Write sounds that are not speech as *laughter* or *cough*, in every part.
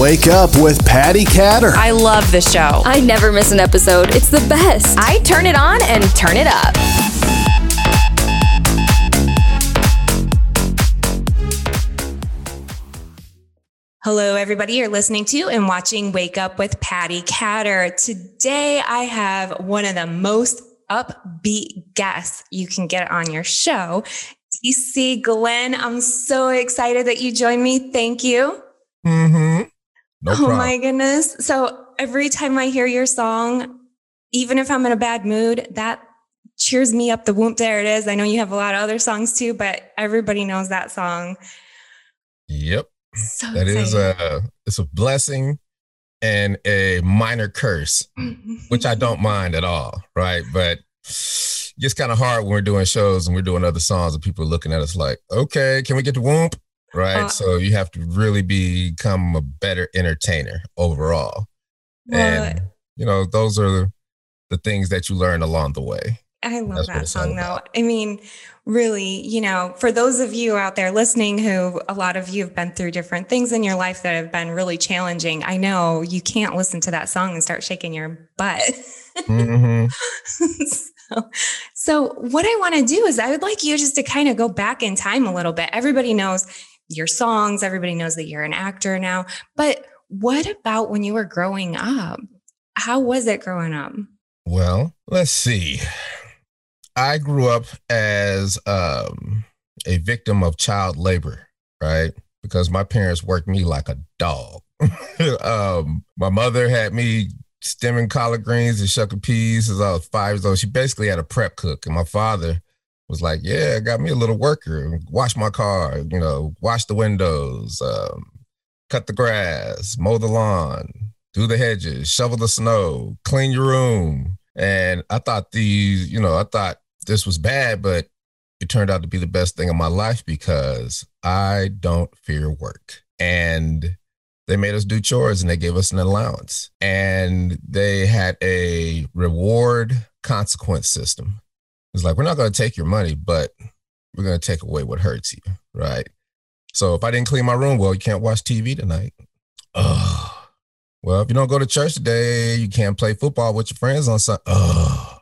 Wake Up with Patty Catter. I love the show. I never miss an episode. It's the best. I turn it on and turn it up. Hello, everybody. You're listening to and watching Wake Up with Patty Catter. Today, I have one of the most upbeat guests you can get on your show, DC Glenn. I'm so excited that you joined me. Thank you. Mm-hmm. No oh problem. my goodness. So every time I hear your song, even if I'm in a bad mood, that cheers me up the whoop. There it is. I know you have a lot of other songs too, but everybody knows that song. Yep. So That is excited. a it's a blessing and a minor curse, *laughs* which I don't mind at all, right? But it's just kind of hard when we're doing shows and we're doing other songs and people are looking at us like, okay, can we get the whoop? Right. Uh, so you have to really become a better entertainer overall. Well, and you know, those are the things that you learn along the way. I love That's that song though. I mean, really, you know, for those of you out there listening who a lot of you have been through different things in your life that have been really challenging, I know you can't listen to that song and start shaking your butt. hmm *laughs* so, so, what I want to do is I would like you just to kind of go back in time a little bit. Everybody knows your songs, everybody knows that you're an actor now, but what about when you were growing up? How was it growing up? Well, let's see. I grew up as um, a victim of child labor, right? Because my parents worked me like a dog. *laughs* um, my mother had me stemming collard greens and shucking peas since I was five years old. She basically had a prep cook, and my father was like, "Yeah, got me a little worker. Wash my car, you know, wash the windows, um, cut the grass, mow the lawn, do the hedges, shovel the snow, clean your room." And I thought these, you know, I thought this was bad, but it turned out to be the best thing of my life because I don't fear work. And they made us do chores and they gave us an allowance. And they had a reward consequence system. It's like, we're not going to take your money, but we're going to take away what hurts you. Right. So if I didn't clean my room, well, you can't watch TV tonight. Well, if you don't go to church today, you can't play football with your friends on Sunday. Oh,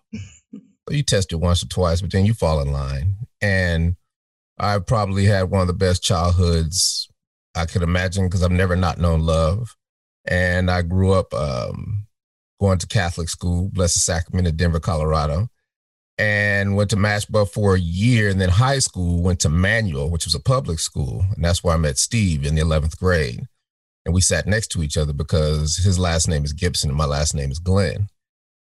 you test it once or twice, but then you fall in line. And I probably had one of the best childhoods I could imagine because I've never not known love. And I grew up um, going to Catholic school, Blessed Sacrament in Denver, Colorado, and went to Machebeuf for a year. And then high school, went to Manual, which was a public school. And that's where I met Steve in the 11th grade. And we sat next to each other because his last name is Gibson and my last name is Glenn.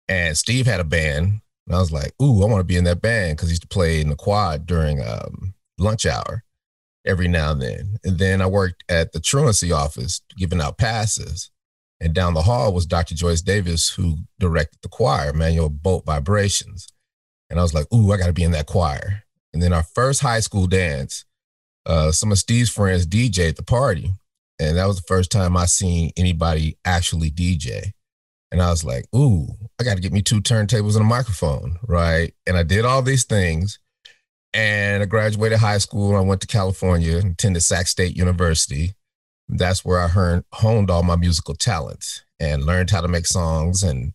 And Steve had a band. And I was like, ooh, I want to be in that band because he used to play in the quad during um, lunch hour every now and then. And then I worked at the truancy office giving out passes. And down the hall was Dr. Joyce Davis, who directed the choir, Manual Boat Vibrations. And I was like, ooh, I got to be in that choir. And then our first high school dance, uh, some of Steve's friends DJ at the party. And that was the first time I seen anybody actually DJ. And I was like, ooh, I got to get me two turntables and a microphone, right? And I did all these things. And I graduated high school. I went to California, and attended Sac State University. That's where I honed all my musical talents and learned how to make songs. And,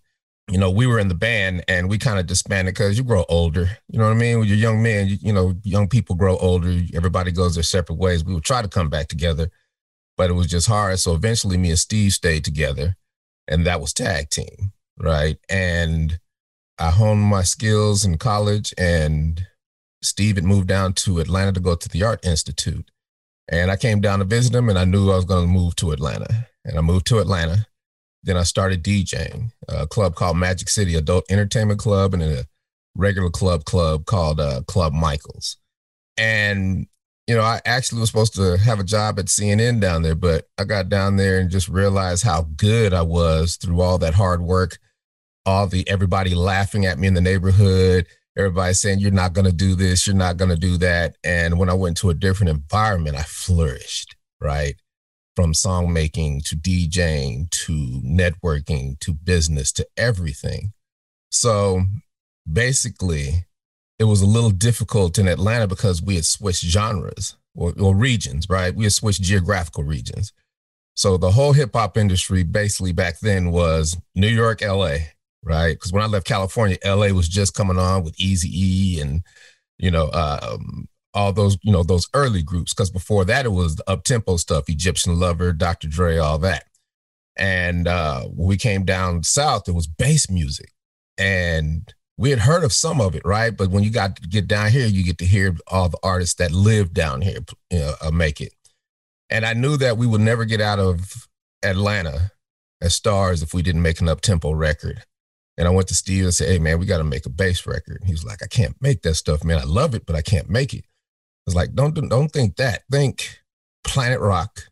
you know, we were in the band and we kind of disbanded because you grow older. You know what I mean? When you're young men, you, you know, young people grow older. Everybody goes their separate ways. We would try to come back together, but it was just hard. So eventually me and Steve stayed together and that was tag team, right? And I honed my skills in college, and Steve had moved down to Atlanta to go to the Art Institute. And I came down to visit him, and I knew I was going to move to Atlanta. And I moved to Atlanta. Then I started DJing a club called Magic City Adult Entertainment Club and a regular club club called uh, Club Michaels. And you know, I actually was supposed to have a job at CNN down there, but I got down there and just realized how good I was through all that hard work, all the everybody laughing at me in the neighborhood, everybody saying, You're not going to do this, you're not going to do that. And when I went to a different environment, I flourished, right? From song making to DJing to networking to business to everything. So basically, it was a little difficult in Atlanta because we had switched genres or, or regions, right? We had switched geographical regions. So the whole hip hop industry basically back then was New York, LA, right? Because when I left California, LA was just coming on with Easy E and you know um, all those you know those early groups. Because before that, it was the up tempo stuff, Egyptian Lover, Dr. Dre, all that. And uh, when we came down south, it was bass music, and we had heard of some of it, right? But when you got to get down here, you get to hear all the artists that live down here uh, make it. And I knew that we would never get out of Atlanta as stars if we didn't make an up tempo record. And I went to Steve and said, "Hey man, we got to make a bass record." He was like, "I can't make that stuff, man. I love it, but I can't make it." I was like, "Don't don't think that. Think Planet Rock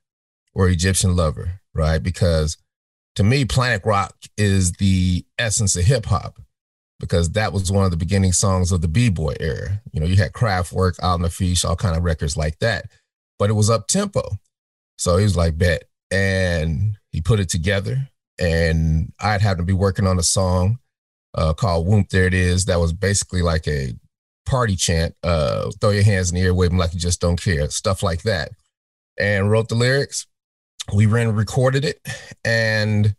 or Egyptian Lover, right? Because to me, Planet Rock is the essence of hip hop because that was one of the beginning songs of the b-boy era. You know, you had Kraftwerk, Al-Naafiysh, all kind of records like that, but it was up tempo. So he was like, bet. And he put it together. And I'd have to be working on a song uh, called Whoop There It Is. That was basically like a party chant, uh, throw your hands in the air, wave them like you just don't care, stuff like that. And wrote the lyrics. We ran recorded it. And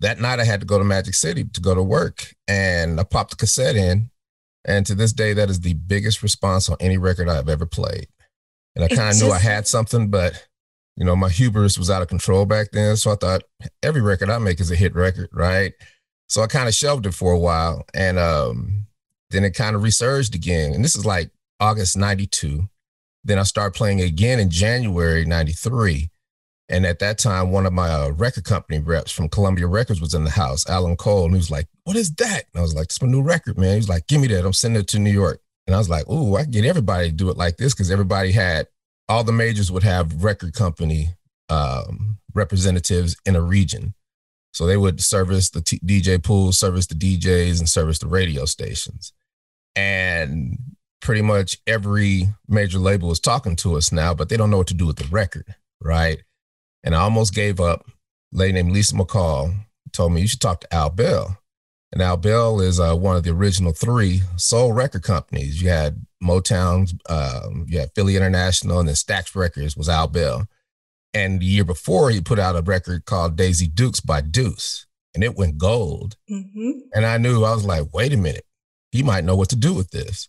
that night I had to go to Magic City to go to work and I popped the cassette in. And to this day, that is the biggest response on any record I've ever played. And I kind of knew I had something, but you know, my hubris was out of control back then. So I thought every record I make is a hit record, right? So I kind of shelved it for a while. And um, then it kind of resurged again. And this is like August 92. Then I started playing again in January 93. And at that time, one of my uh, record company reps from Columbia Records was in the house, Alan Cole. And he was like, What is that? And I was like, It's my new record, man. He was like, Give me that. I'm sending it to New York. And I was like, Ooh, I get everybody to do it like this because everybody had, all the majors would have record company um, representatives in a region. So they would service the t- DJ pools, service the DJs, and service the radio stations. And pretty much every major label is talking to us now, but they don't know what to do with the record, right? and I almost gave up. A lady named Lisa McCall told me you should talk to Al Bell. And Al Bell is uh, one of the original three soul record companies. You had Motown, um, you had Philly International, and then Stax Records was Al Bell. And the year before, he put out a record called Daisy Dukes by Duice, and it went gold. Mm-hmm. And I knew I was like, wait a minute, he might know what to do with this.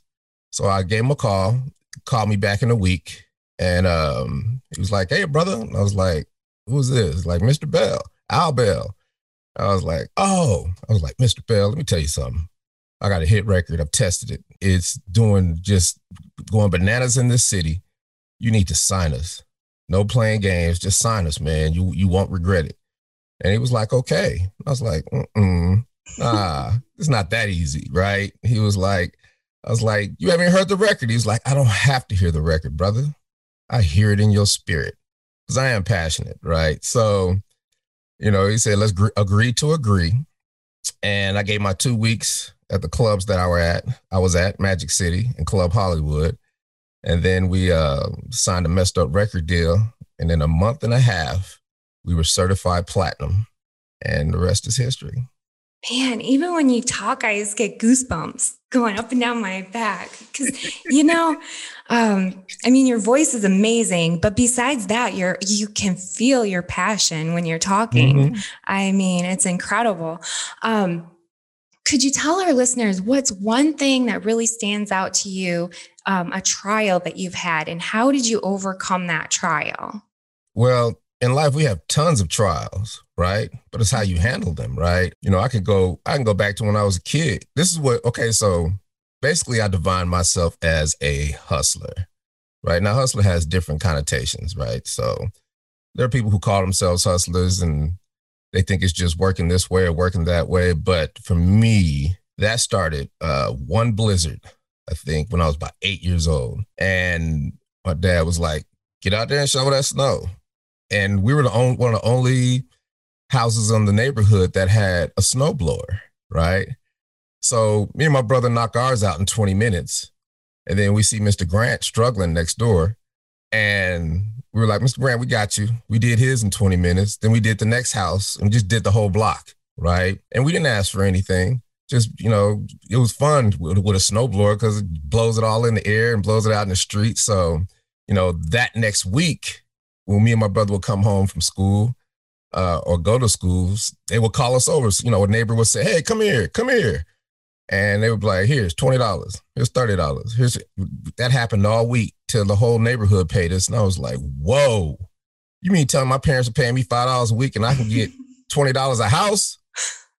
So I gave him a call, called me back in a week, and um, he was like, hey, brother. And I was like, who's this? Like Mr. Bell, Al Bell. I was like, oh, I was like, Mr. Bell, let me tell you something. I got a hit record. I've tested it. It's doing just going bananas in this city. You need to sign us. No playing games. Just sign us, man. You you won't regret it. And he was like, okay. I was like, mm nah, it's not that easy, right? He was like, I was like, you haven't heard the record. He was like, I don't have to hear the record, brother. I hear it in your spirit because I am passionate, right? So, you know, he said, let's gr- agree to agree. And I gave my two weeks at the clubs that I were at. I was at Magic City and Club Hollywood. And then we uh, signed a messed up record deal. And in a month and a half, we were certified platinum. And the rest is history. Man, even when you talk, I just get goosebumps going up and down my back. Cause you know, *laughs* um, I mean, your voice is amazing, but besides that, you're you can feel your passion when you're talking. Mm-hmm. I mean, it's incredible. Um, could you tell our listeners what's one thing that really stands out to you, um, a trial that you've had, and how did you overcome that trial? Well, in life we have tons of trials right? But it's how you handle them right? You know i could go i can go back to when i was a kid. This is what okay so basically i define myself as a hustler right? Now hustler has different connotations right? So there are people who call themselves hustlers and they think it's just working this way or working that way but for me that started uh, one blizzard i think when i was about eight years old and my dad was like get out there and shovel that snow and we were the only one of the only houses in the neighborhood that had a snowblower, right? So me and my brother knock ours out in 20 minutes. And then we see Mr. Grant struggling next door. And we were like, Mr. Grant, we got you. We did his in 20 minutes. Then we did the next house and just did the whole block, right? And we didn't ask for anything. Just, you know, it was fun with, with a snowblower because it blows it all in the air and blows it out in the street. So, you know, that next week, when me and my brother would come home from school, uh, or go to schools, they would call us over. So, you know, a neighbor would say, "Hey, come here, come here," and they would be like, "Here's twenty dollars. Here's thirty dollars. Here's." That happened all week till the whole neighborhood paid us, and I was like, "Whoa, you mean telling my parents are paying me five dollars a week and I can get *laughs* twenty dollars a house?"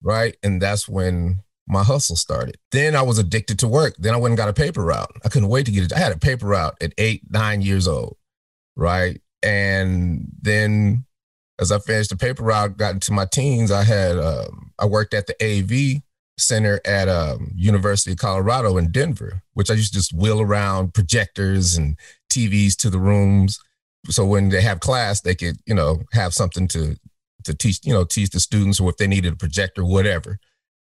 Right, and that's when my hustle started. Then I was addicted to work. Then I went and got a paper route. I couldn't wait to get it. I had a paper route at eight, nine years old, right? And then as I finished the paper route, got into my teens, I had um, I worked at the AV center at um, University of Colorado in Denver, which I used to just wheel around projectors and TVs to the rooms. So when they have class, they could, you know, have something to to teach, you know, teach the students or if they needed a projector, whatever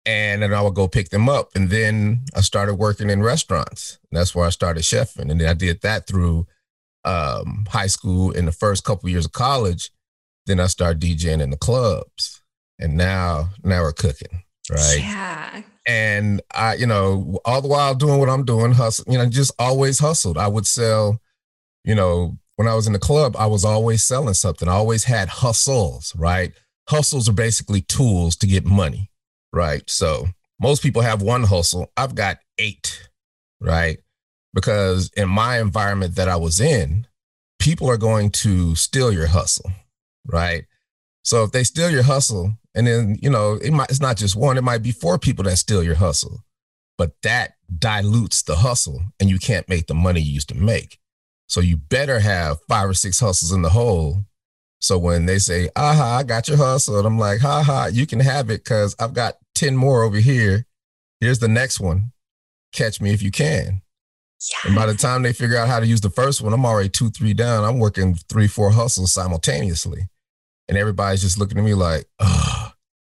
and then I would go pick them up. And then I started working in restaurants. That's where I started chefing. And then I did that through um, high school in the first couple years of college. Then I started DJing in the clubs. And now, now we're cooking, right? Yeah. And I, you know, all the while doing what I'm doing, hustle, you know, just always hustled. I would sell, you know, when I was in the club, I was always selling something. I always had hustles, right? Hustles are basically tools to get money right? So most people have one hustle. I've got eight, right? Because in my environment that I was in, people are going to steal your hustle, right? So if they steal your hustle, and then you know it might it's not just one, it might be four people that steal your hustle, but that dilutes the hustle, and you can't make the money you used to make. So you better have five or six hustles in the hole so when they say, aha, I got your hustle, and I'm like, ha ha, you can have it because I've got 10 more over here. Here's the next one. Catch me if you can. Yeah. And by the time they figure out how to use the first one, I'm already two, three down. I'm working three, four hustles simultaneously. And everybody's just looking at me like, oh,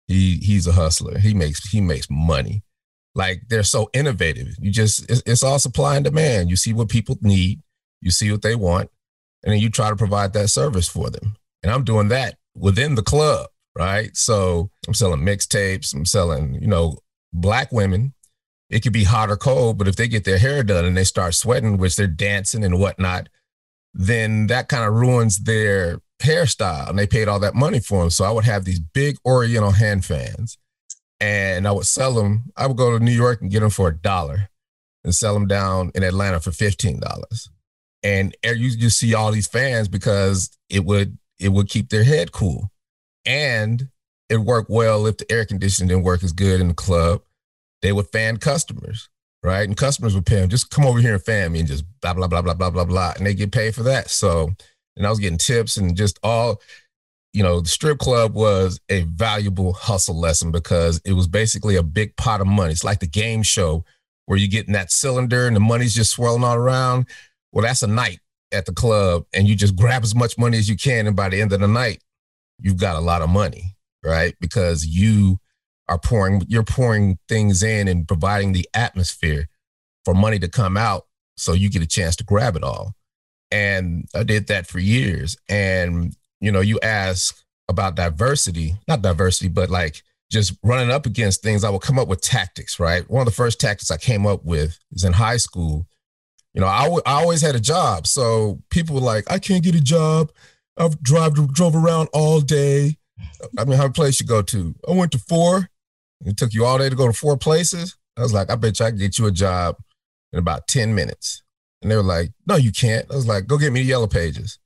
he he's a hustler. He makes he makes money. Like they're so innovative. You just it's, it's all supply and demand. You see what people need, you see what they want, and then you try to provide that service for them. And I'm doing that within the club, right? So I'm selling mixtapes, I'm selling, you know, black women. It could be hot or cold, but if they get their hair done and they start sweating, which they're dancing and whatnot, then that kind of ruins their hairstyle. And they paid all that money for them. So I would have these big Oriental hand fans and I would sell them. I would go to New York and get them for a dollar and sell them down in Atlanta for $15. And you just see all these fans because it would it would keep their head cool. And it worked well if the air conditioning didn't work as good in the club. They would fan customers, right? And customers would pay them, just come over here and fan me and just blah, blah, blah, blah, blah, blah, blah. And they get paid for that. So, and I was getting tips and just all, you know, the strip club was a valuable hustle lesson because it was basically a big pot of money. It's like the game show where you get in that cylinder and the money's just swirling all around. Well, that's a night at the club and you just grab as much money as you can. And by the end of the night, you've got a lot of money, right? Because you are pouring, you're pouring things in and providing the atmosphere for money to come out so you get a chance to grab it all. And I did that for years. And, you know, you ask about diversity, not diversity, but like just running up against things, I would come up with tactics, right? One of the first tactics I came up with is in high school you know, I, w- I always had a job. So people were like, I can't get a job. I've drive, drove around all day. I mean, how many places you go to? I went to four. It took you all day to go to four places. I was like, I bet you I can get you a job in about 10 minutes. And they were like, no, you can't. I was like, go get me the yellow pages.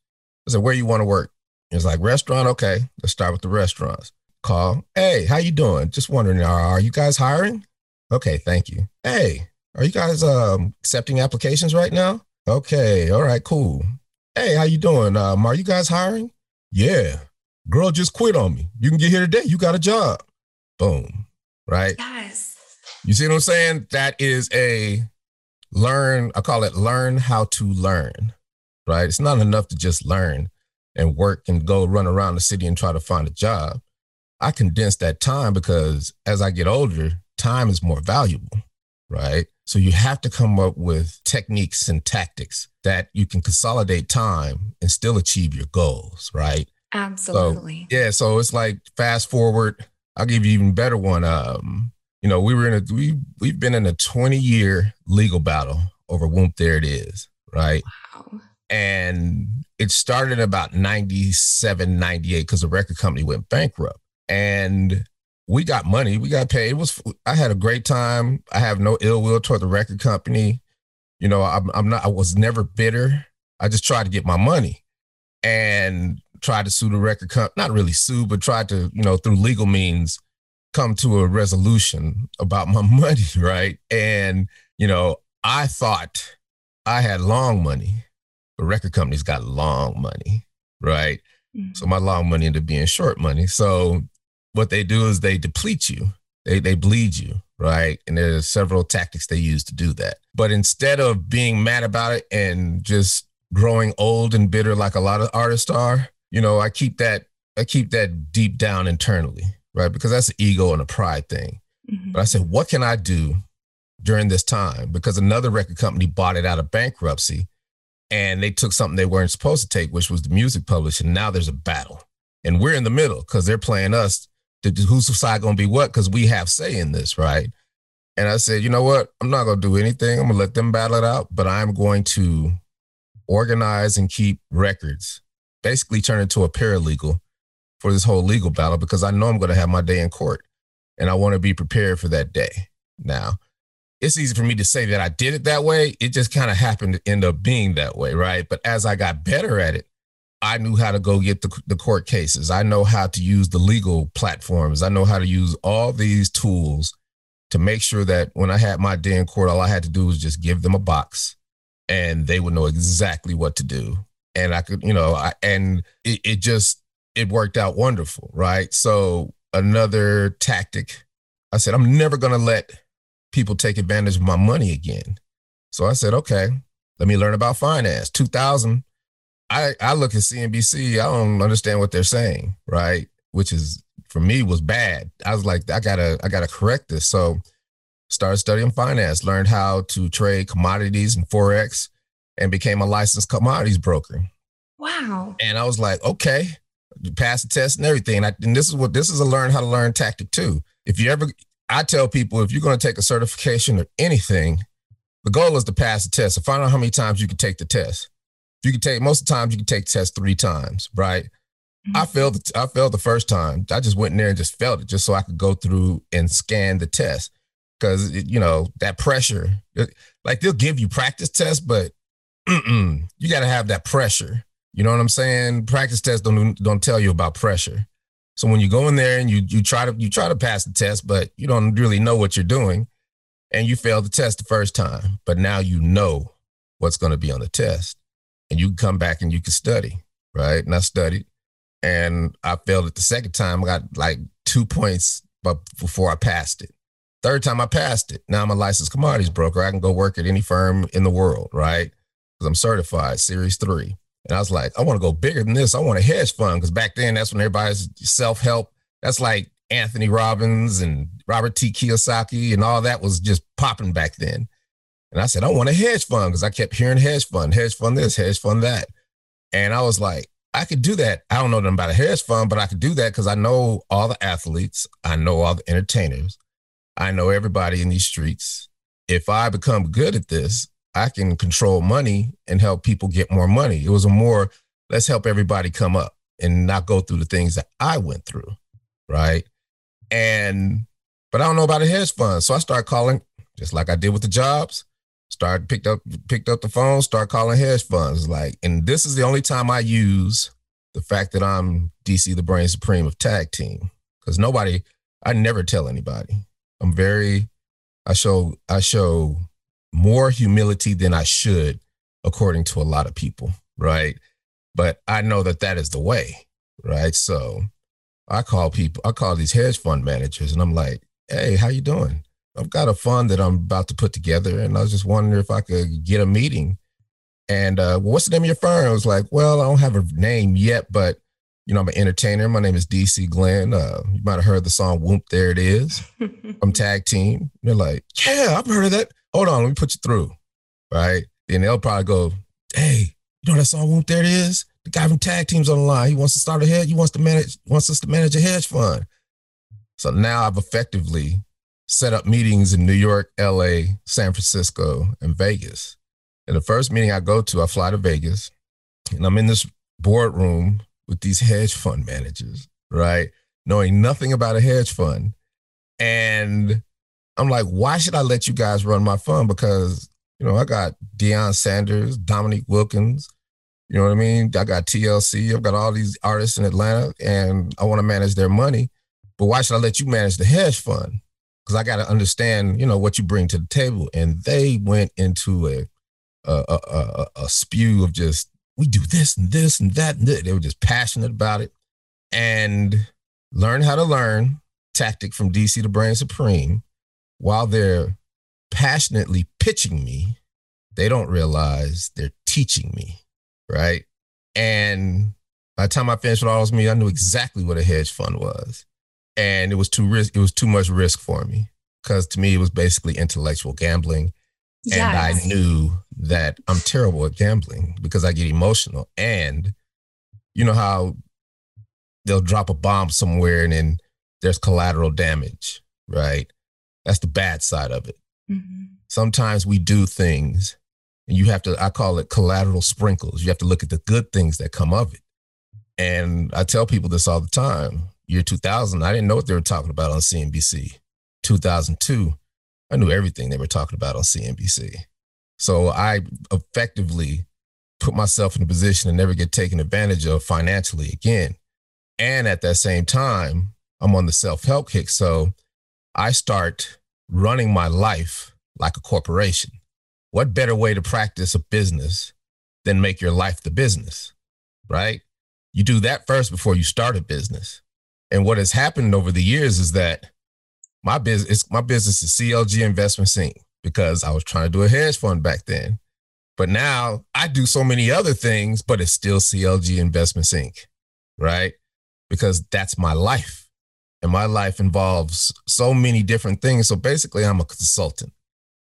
I said, where you want to work? It was like, restaurant. Okay, let's start with the restaurants. Call. Hey, how you doing? Just wondering, are, you guys hiring? Okay, thank you. Hey, are you guys um, accepting applications right now? Okay, all right, cool. Hey, how you doing? Um, are you guys hiring? Yeah. Girl just quit on me. You can get here today. You got a job. Boom. Right? Yes. You see what I'm saying? That is a learn, I call it learn how to learn. Right? It's not enough to just learn and work and go run around the city and try to find a job. I condense that time because as I get older, time is more valuable, right? So you have to come up with techniques and tactics that you can consolidate time and still achieve your goals, right? Absolutely. So, yeah. So it's like fast forward. I'll give you even better one. Um, you know, we were in a we we've been in a 20 year legal battle over Whoop There It Is, right? Wow. And it started about 97, 98 because the record company went bankrupt. And we got money, we got paid. It was I had a great time. I have no ill will toward the record company. You know, I'm, I'm not I was never bitter. I just tried to get my money and tried to sue the record company, not really sue, but tried to, you know, through legal means come to a resolution about my *laughs* money, right? And, you know, I thought I had long money. The record companies got long money, right? Mm-hmm. So my long money ended up being short money. So what they do is they deplete you. They they bleed you, right? And there's several tactics they use to do that. But instead of being mad about it and just growing old and bitter like a lot of artists are, you know, I keep that I keep that deep down internally, right? Because that's an ego and a pride thing. Mm-hmm. But I said, what can I do during this time? Because another record company bought it out of bankruptcy and they took something they weren't supposed to take, which was the music publishing. Now there's a battle. And we're in the middle because they're playing us. To, whose side going to be what? Because we have say in this, right? And I said, you know what? I'm not going to do anything. I'm going to let them battle it out, but I'm going to organize and keep records, basically turn into a paralegal for this whole legal battle because I know I'm going to have my day in court and I want to be prepared for that day. Now, it's easy for me to say that I did it that way. It just kind of happened to end up being that way, right? But as I got better at it, I knew how to go get the, the court cases. I know how to use the legal platforms. I know how to use all these tools to make sure that when I had my day in court, all I had to do was just give them a box and they would know exactly what to do. And I could, you know, I, and it, it just, it worked out wonderful, right? So another tactic, I said, I'm never going to let people take advantage of my money again. So I said, okay, let me learn about finance. 2000, I, I look at CNBC, I don't understand what they're saying, right? Which is for me was bad. I was like, I gotta, I gotta correct this. So started studying finance, learned how to trade commodities and Forex, and became a licensed commodities broker. Wow. And I was like, okay, pass the test and everything. And, I, and this is what this is a learn how to learn tactic too. If you ever I tell people if you're going to take a certification or anything, the goal is to pass the test. So find out how many times you can take the test. If You can take most of the times you can take the test three times, right? Mm-hmm. I failed. The, I failed the first time. I just went in there and just failed it, just so I could go through and scan the test. Because you know that pressure, like they'll give you practice tests, but you got to have that pressure. You know what I'm saying? Practice tests don't don't tell you about pressure. So when you go in there and you you try to you try to pass the test, but you don't really know what you're doing, and you failed the test the first time, but now you know what's going to be on the test, and you can come back and you can study, right? And I studied, and I failed it the second time. I got like two points, but before I passed it. Third time I passed it. Now I'm a licensed commodities broker. I can go work at any firm in the world, right? Because I'm certified, Series Three. And I was like, I want to go bigger than this. I want a hedge fund because back then that's when everybody's self help. That's like Anthony Robbins and Robert T. Kiyosaki and all that was just popping back then. And I said, I want a hedge fund because I kept hearing hedge fund, hedge fund this, hedge fund that. And I was like, I could do that. I don't know nothing about a hedge fund, but I could do that because I know all the athletes. I know all the entertainers. I know everybody in these streets. If I become good at this, I can control money and help people get more money. It was a more, let's help everybody come up and not go through the things that I went through. Right. And, but I don't know about a hedge fund. So I started calling, just like I did with the jobs, started picked up, picked up the phone, start calling hedge funds. Like, and this is the only time I use the fact that I'm DC, the brain supreme of tag team. Cause nobody, I never tell anybody. I'm very, I show, I show more humility than I should, according to a lot of people, right? But I know that that is the way, right? So I call people, I call these hedge fund managers, and I'm like, "Hey, how you doing? I've got a fund that I'm about to put together, and I was just wondering if I could get a meeting." And uh, well, what's the name of your firm? I was like, "Well, I don't have a name yet, but you know, I'm an entertainer. My name is DC Glenn. Uh, you might have heard the song Whoop, There It Is. *laughs* I'm tag team. They're like, yeah, I've heard of that hold on, let me put you through. Right. Then they'll probably go, hey, you know that song Whoop There It Is? The guy from tag teams on the line. He wants to start a head, he wants to manage, wants us to manage a hedge fund. So now I've effectively set up meetings in New York, LA, San Francisco, and Vegas. And the first meeting I go to, I fly to Vegas and I'm in this boardroom with these hedge fund managers, right? Knowing nothing about a hedge fund. And I'm like, why should I let you guys run my fund? Because, you know, I got Deion Sanders, Dominique Wilkins, you know what I mean? I got TLC, I've got all these artists in Atlanta, and I want to manage their money. But why should I let you manage the hedge fund? Because I got to understand, you know, what you bring to the table. And they went into a a, a, a, a spew of just we do this and this and that and this. They were just passionate about it and learn how to learn tactic from DC to Brain Supreme while they're passionately pitching me. They don't realize they're teaching me, right? And by the time I finished with all those me, I knew exactly what a hedge fund was, and it was too risk. It was too much risk for me because to me it was basically intellectual gambling, yes. and I knew that I'm terrible at gambling because I get emotional. And you know how they'll drop a bomb somewhere and then there's collateral damage, right? That's the bad side of it. Mm-hmm. Sometimes we do things and you have to, I call it collateral sprinkles. You have to look at the good things that come of it. And I tell people this all the time. Year 2000, I didn't know what they were talking about on CNBC. 2002, I knew everything they were talking about on CNBC. So I effectively put myself in a position to never get taken advantage of financially again. And at that same time, I'm on the self help kick. So I start running my life like a corporation. What better way to practice a business than make your life the business, right? You do that first before you start a business. And what has happened over the years is that my business, my business is CLG Investments Inc because I was trying to do a hedge fund back then. But now I do so many other things, but it's still CLG Investments Inc., right? Because that's my life. And my life involves so many different things. So basically, I'm a consultant.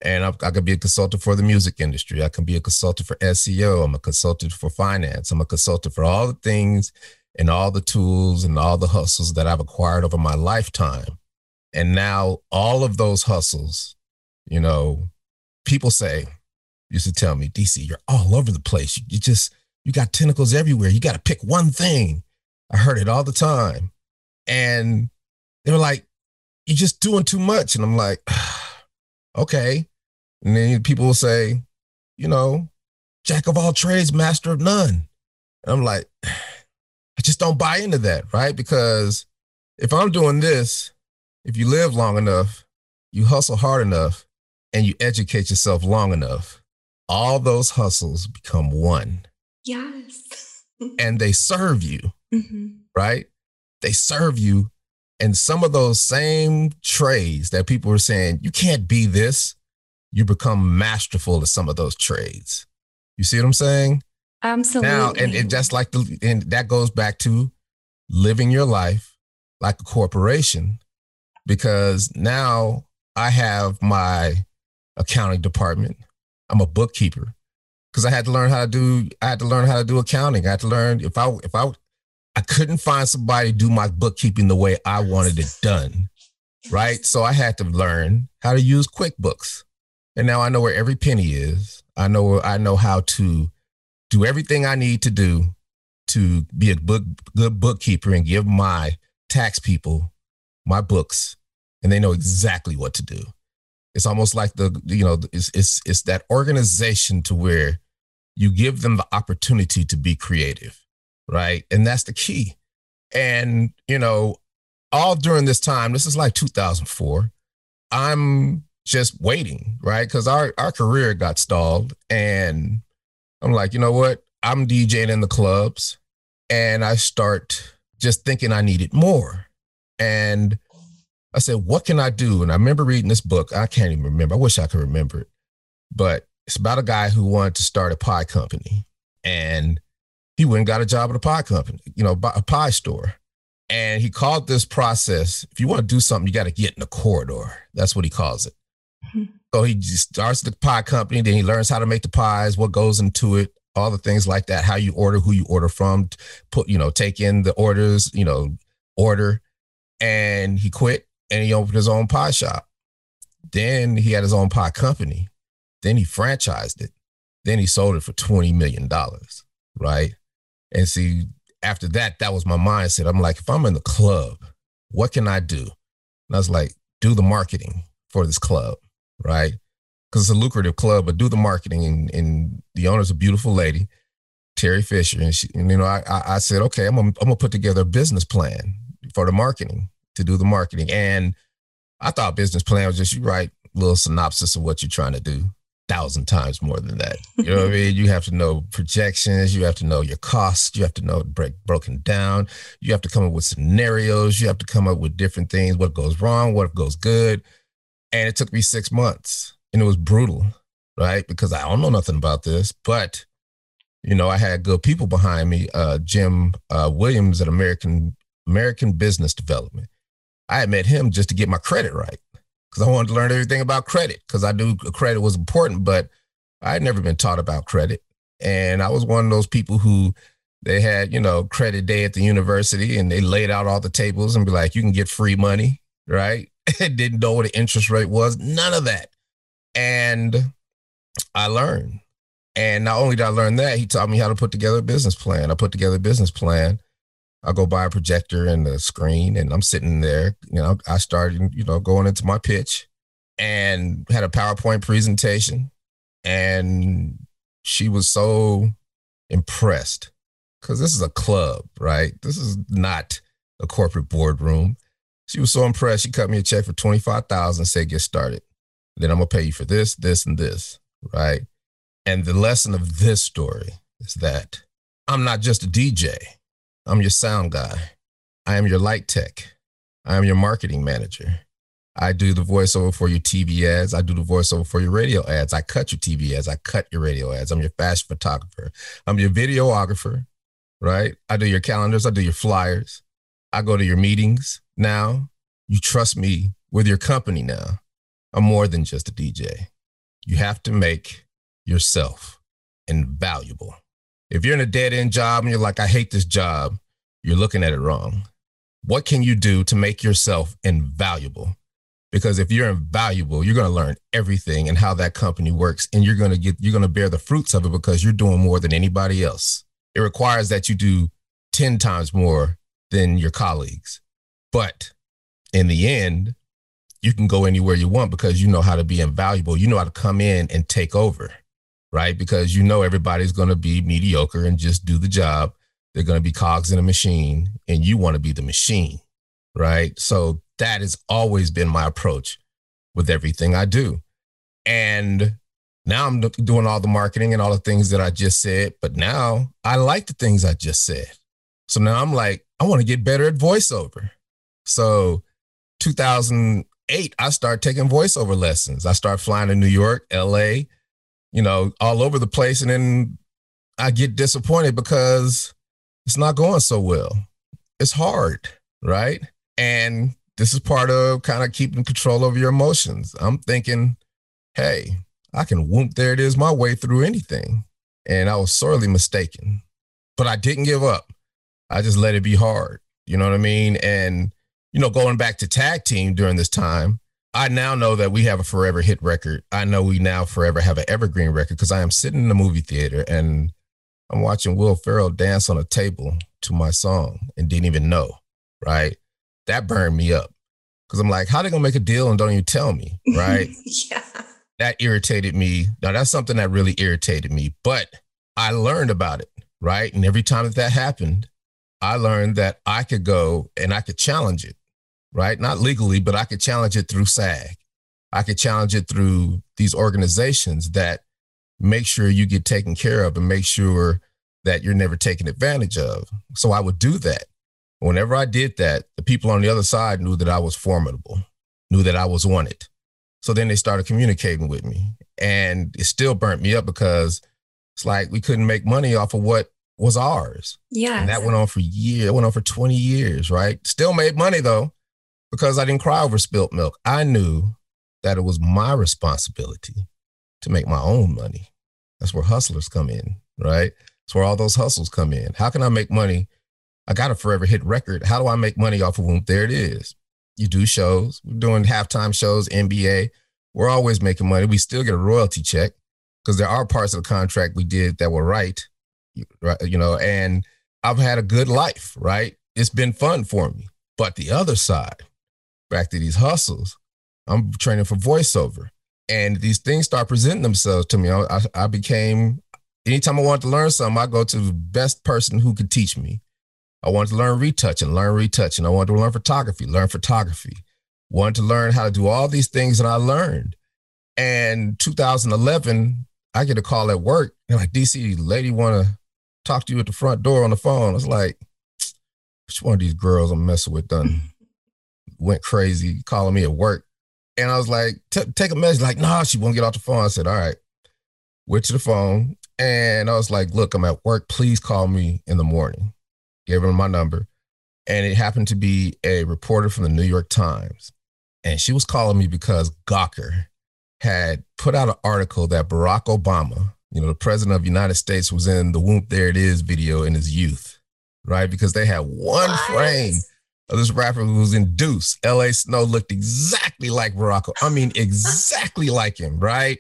And I, I could be a consultant for the music industry. I can be a consultant for SEO. I'm a consultant for finance. I'm a consultant for all the things and all the tools and all the hustles that I've acquired over my lifetime. And now all of those hustles you know, people say, used to tell me, DC, you're all over the place. You, you just, you got tentacles everywhere. You got to pick one thing. I heard it all the time. And they were like, you're just doing too much. And I'm like, *sighs* okay. And then people will say, you know, jack of all trades, master of none. And I'm like, *sighs* I just don't buy into that, right? Because if I'm doing this, if you live long enough, you hustle hard enough, and you educate yourself long enough, all those hustles become one. Yes. *laughs* and they serve you, mm-hmm. right? They serve you. And some of those same trades that people are saying, you can't be this, you become masterful at some of those trades. You see what I'm saying? Absolutely. Now, and, and just like the, and that goes back to living your life like a corporation, because now I have my accounting department. I'm a bookkeeper because I had to learn how to do I had to learn how to do accounting. I had to learn if I if I I couldn't find somebody to do my bookkeeping the way I wanted it done. Right? So I had to learn how to use QuickBooks. And now I know where every penny is. I know I know how to do everything I need to do to be a book, good bookkeeper and give my tax people my books and they know exactly what to do. It's almost like the you know it's it's it's that organization to where you give them the opportunity to be creative, right? And that's the key. And you know, all during this time, this is like 2004. I'm just waiting, right? Because our our career got stalled, and I'm like, you know what? I'm DJing in the clubs, and I start just thinking I needed more. And I said, what can I do? And I remember reading this book. I can't even remember. I wish I could remember it. But it's about a guy who wanted to start a pie company. And he went and got a job at a pie company, you know, a pie store. And he called this process, if you want to do something, you got to get in the corridor. That's what he calls it. So he starts the pie company, then he learns how to make the pies, what goes into it, all the things like that, how you order, who you order from, put, you know, take in the orders, you know, order. And he quit and he opened his own pie shop. Then he had his own pie company. Then he franchised it. Then he sold it for $20 million, right? And see, after that, that was my mindset. I'm like, if I'm in the club, what can I do? And I was like, do the marketing for this club, right? Because it's a lucrative club, but do the marketing. And, and the owner's a beautiful lady, Terry Fisher. And, she, and you know, I, I, said, okay, I'm gonna, I'm gonna put together a business plan for the marketing to do the marketing. And I thought business plan was just you write a little synopsis of what you're trying to do thousand times more than that. You know what I mean? You have to know projections. You have to know your costs. You have to know break broken down. You have to come up with scenarios. You have to come up with different things. What goes wrong? What goes good? And it took me six months, and it was brutal, right? Because I don't know nothing about this, but you know, I had good people behind me. Uh, Jim uh, Williams at American American Business Development. I had met him just to get my credit right because I wanted to learn everything about credit because I knew credit was important, but I had never been taught about credit. And I was one of those people who they had, you know, credit day at the university and they laid out all the tables and be like, you can get free money, right? *laughs* Didn't know what the interest rate was, none of that. And I learned. And not only did I learn that, he taught me how to put together a business plan. I put together a business plan I go buy a projector and a screen, and I'm sitting there. You know, I started, you know, going into my pitch and had a PowerPoint presentation. And she was so impressed because this is a club, right? This is not a corporate boardroom. She was so impressed. She cut me a check for 25,000 said, get started. Then I'm going to pay you for this, this, and this, right? And the lesson of this story is that I'm not just a DJ. I'm your sound guy. I am your light tech. I am your marketing manager. I do the voiceover for your TV ads. I do the voiceover for your radio ads. I cut your TV ads. I cut your radio ads. I'm your fashion photographer. I'm your videographer, right? I do your calendars. I do your flyers. I go to your meetings now. You trust me with your company now. I'm more than just a DJ. You have to make yourself invaluable. If you're in a dead end job and you're like, I hate this job, you're looking at it wrong. What can you do to make yourself invaluable? Because if you're invaluable, you're going to learn everything and how that company works, and you're going to get you're going to bear the fruits of it because you're doing more than anybody else. It requires that you do 10 times more than your colleagues. But in the end, you can go anywhere you want because you know how to be invaluable. You know how to come in and take over right? Because you know everybody's going to be mediocre and just do the job. They're going to be cogs in a machine, and you want to be the machine, right? So that has always been my approach with everything I do. And now I'm doing all the marketing and all the things that I just said, but now I like the things I just said. So now I'm like, I want to get better at voiceover. So 2008, I start taking voiceover lessons. I start flying to New York, LA, you know, all over the place. And then I get disappointed because it's not going so well. It's hard, right? And this is part of kind of keeping control over your emotions. I'm thinking, hey, I can whoop, there it is, my way through anything. And I was sorely mistaken, but I didn't give up. I just let it be hard. You know what I mean? And, you know, going back to tag team during this time, I now know that we have a forever hit record. I know we now forever have an evergreen record because I am sitting in the movie theater and I'm watching Will Ferrell dance on a table to my song and didn't even know, right? That burned me up because I'm like, how they gonna make a deal and don't even tell me, *laughs* right? yeah. That irritated me. Now that's something that really irritated me, but I learned about it, right? And every time that that happened, I learned that I could go and I could challenge it right? Not legally, but I could challenge it through SAG. I could challenge it through these organizations that make sure you get taken care of and make sure that you're never taken advantage of. So I would do that. Whenever I did that, the people on the other side knew that I was formidable, knew that I was wanted. So then they started communicating with me. And it still burnt me up because it's like we couldn't make money off of what was ours. Yeah. And that went on for years. It went on for 20 years, right? Still made money though because I didn't cry over spilt milk. I knew that it was my responsibility to make my own money. That's where hustlers come in, right? That's where all those hustles come in. How can I make money? I got a forever hit record. How do I make money off of them? There it is. You do shows. We're doing halftime shows, NBA. We're always making money. We still get a royalty check because there are parts of the contract we did that were right? You know, and I've had a good life, right? It's been fun for me. But the other side, back to these hustles, I'm training for voiceover. And these things start presenting themselves to me. I, I became, anytime I wanted to learn something, I go to the best person who could teach me. I wanted to learn retouching, learn retouching. I wanted to learn photography, learn photography. Wanted to learn how to do all these things that I learned. And 2011, I get a call at work. And like, DC, lady want to talk to you at the front door on the phone. I was like, which one of these girls I'm messing with done *laughs* went crazy calling me at work. And I was like, take a message. Like, nah, she won't get off the phone. I said, all right. Went to the phone and I was like, look, I'm at work. Please call me in the morning. Gave her my number. And it happened to be a reporter from the New York Times. And she was calling me because Gawker had put out an article that Barack Obama, you know, the president of the United States, was in the Whoop There It Is video in his youth, right? Because they had one what? frame of this rapper who was in Duice. LA Sno looked exactly like Barack. I mean, *laughs* exactly like him, right?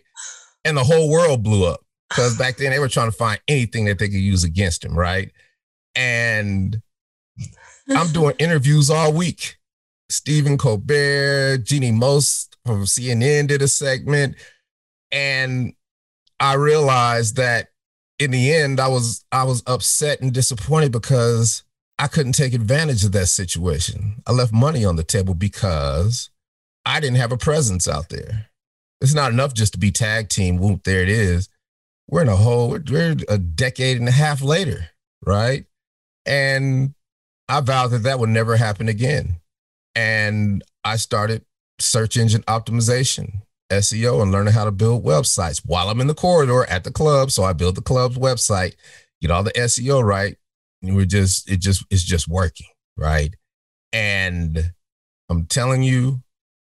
And the whole world blew up because back then they were trying to find anything that they could use against him, right? And I'm *laughs* doing interviews all week. Stephen Colbert, Jeannie Moos from CNN did a segment. And I realized that in the end, I was I was upset and disappointed because I couldn't take advantage of that situation. I left money on the table because I didn't have a presence out there. It's not enough just to be tag team. Whoop, there it is. We're in a whole, we're a decade and a half later, right? And I vowed that that would never happen again. And I started search engine optimization, SEO, and learning how to build websites while I'm in the corridor at the club. So I build the club's website, get all the SEO right. We're just, it just, it's just working, right? And I'm telling you,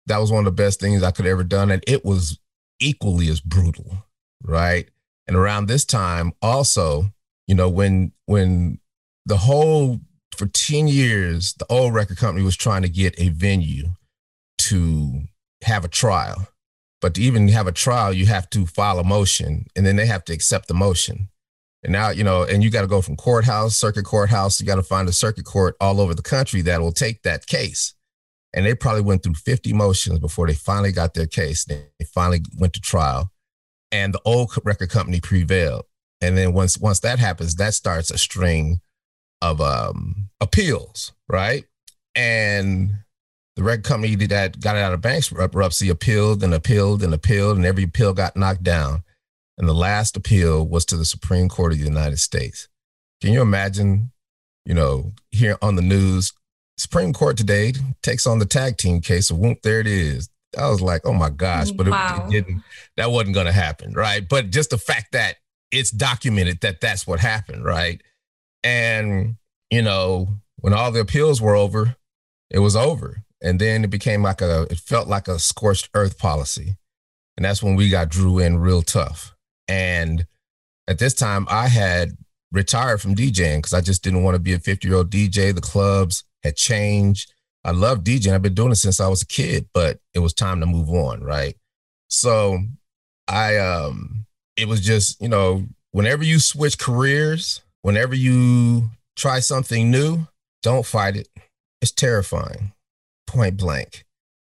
that was one of the best things I could ever done. And it was equally as brutal, right? And around this time, also, you know, when when the whole for 10 years, the old record company was trying to get a venue to have a trial. But to even have a trial, you have to file a motion and then they have to accept the motion. And now, you know, and you got to go from courthouse, circuit courthouse, you got to find a circuit court all over the country that will take that case. And they probably went through 50 motions before they finally got their case. They finally went to trial and the old record company prevailed. And then once once that happens, that starts a string of um, appeals, right? And the record company that got it out of bankruptcy appealed and appealed and appealed, and every appeal got knocked down. And the last appeal was to the Supreme Court of the United States. Can you imagine, you know, here on the news, Supreme Court today takes on the tag team case of Whoop, there it is. I was like, oh my gosh, but wow. it, it didn't, that wasn't going to happen, right? But just the fact that it's documented that that's what happened, right? And, you know, when all the appeals were over, it was over. And then it became like a, it felt like a scorched earth policy. And that's when we got Drew in real tough. And at this time, I had retired from DJing because I just didn't want to be a 50 year old DJ. The clubs had changed. I love DJing. I've been doing it since I was a kid, but it was time to move on, right? So I um it was just, you know, whenever you switch careers, whenever you try something new, don't fight it. It's terrifying point blank.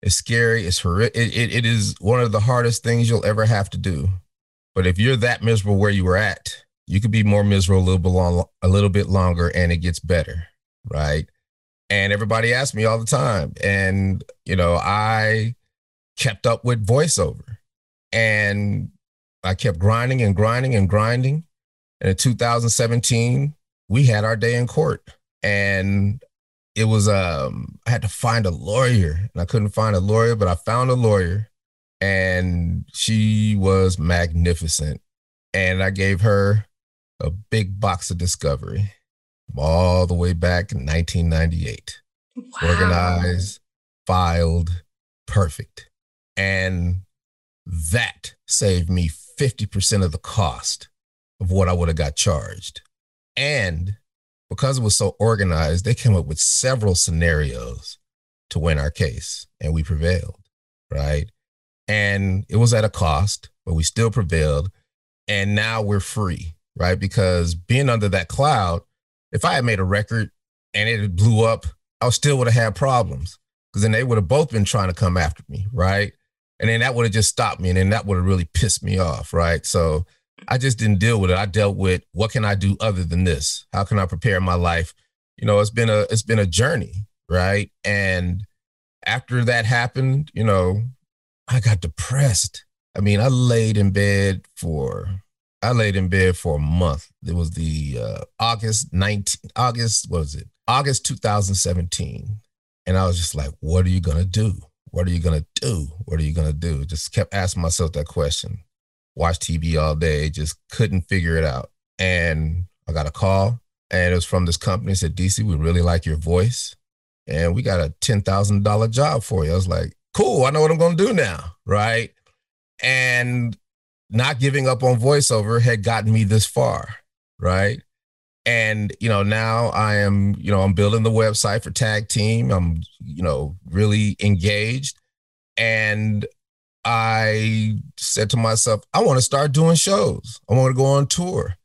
It's scary. It's horrific. It, it, it is one of the hardest things you'll ever have to do. But if you're that miserable where you were at, you could be more miserable a little bit long, a little bit longer, and it gets better, right? And everybody asks me all the time, and you know, I kept up with voiceover, and I kept grinding and grinding and grinding. And in 2017, we had our day in court, and it was um I had to find a lawyer and I couldn't find a lawyer, but I found a lawyer and she was magnificent. And I gave her a big box of discovery all the way back in 1998. Wow. Organized, filed, perfect. And that saved me 50% of the cost of what I would have got charged. And because it was so organized, they came up with several scenarios to win our case, and we prevailed, right? And it was at a cost, but we still prevailed. And now we're free, right? Because being under that cloud, if I had made a record and it blew up, I still would have had problems because then they would have both been trying to come after me, right? And then that would have just stopped me, and then that would have really pissed me off, right? So I just didn't deal with it. I dealt with what can I do other than this? How can I prepare my life? You know, it's been a it's been a journey, right? And after that happened, you know, I got depressed. I mean, I laid in bed for I laid in bed for a month. It was the uh, August 19 August what was it? August 2017. And I was just like, what are you going to do? What are you going to do? What are you going to do? Just kept asking myself that question. Watch TV all day, just couldn't figure it out. And I got a call and it was from this company. It said, DC, we really like your voice. And we got a $10,000 job for you. I was like, cool, I know what I'm going to do now. Right. And not giving up on voiceover had gotten me this far. Right. And, you know, now I am, you know, I'm building the website for Tag Team. I'm, you know, really engaged. And I said to myself, I want to start doing shows. I want to go on tour.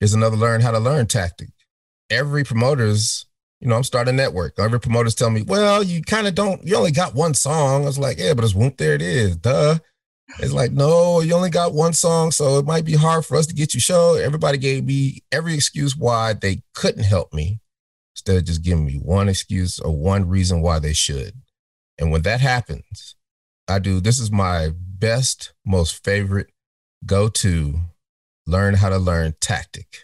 Here's another learn how to learn tactic. Every promoter's, you know, I'm starting a network. Every promoter's telling me, well, you kind of don't, you only got one song. I was like, yeah, but it's whoop, there it is. Duh. It's like, no, you only got one song, so it might be hard for us to get you show. Everybody gave me every excuse why they couldn't help me instead of just giving me one excuse or one reason why they should. And when that happens, I do this is my best, most favorite go to learn how to learn tactic.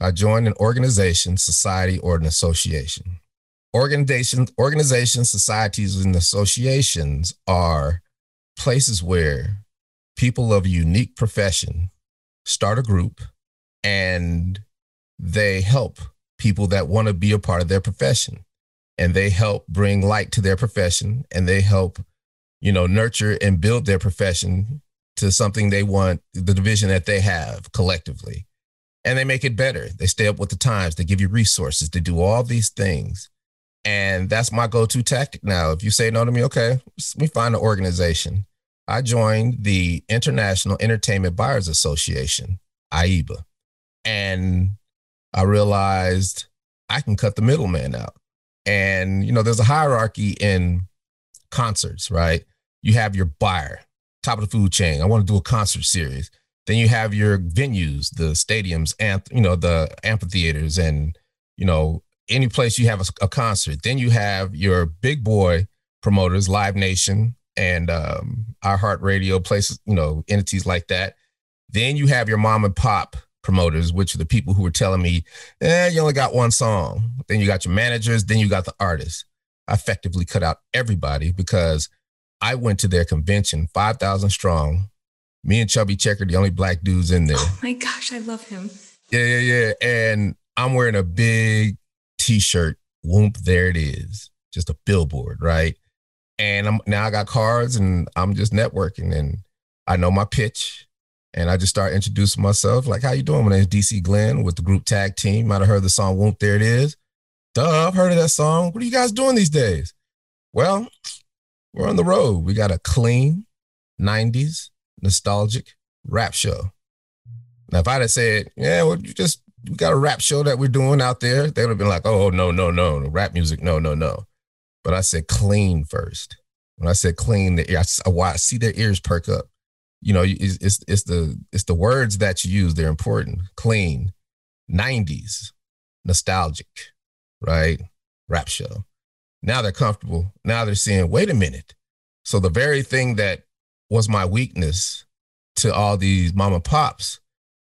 I joined an organization, society, or an association. Organizations, organizations, societies, and associations are places where people of a unique profession start a group and they help people that want to be a part of their profession and they help bring light to their profession and they help you know nurture and build their profession to something they want the division that they have collectively and they make it better they stay up with the times they give you resources to do all these things and that's my go-to tactic now if you say no to me okay me find an organization I joined the International Entertainment Buyers Association, IEBA, and I realized I can cut the middleman out. And, you know, there's a hierarchy in concerts, right? You have your buyer, top of the food chain. I want to do a concert series. Then you have your venues, the stadiums, and, you know, the amphitheaters and, you know, any place you have a, a concert. Then you have your big boy promoters, Live Nation, and um, iHeartRadio, places, you know, entities like that. Then you have your mom and pop promoters, which are the people who were telling me, eh, you only got one song. Then you got your managers, then you got the artists. I effectively cut out everybody because I went to their convention, 5,000 strong. Me and Chubby Checker, the only black dudes in there. Oh my gosh, I love him. Yeah, yeah, yeah. And I'm wearing a big t shirt. Whoop, there it is. Just a billboard, right? and I'm now I got cards and I'm just networking and I know my pitch and I just start introducing myself like how you doing my name's DC Glenn with the group tag team might have heard the song Whoop There It Is duh I've heard of that song what are you guys doing these days well we're on the road we got a clean 90s nostalgic rap show now if I'd have said yeah well you just we got a rap show that we're doing out there they would have been like oh no no no rap music no no no but I said clean first. When I said clean, the I, I see their ears perk up. You know, it's, it's, it's the it's the words that you use. They're important. Clean, '90s, nostalgic, right? Rap show. Now they're comfortable. Now they're saying, wait a minute. So the very thing that was my weakness to all these mama pops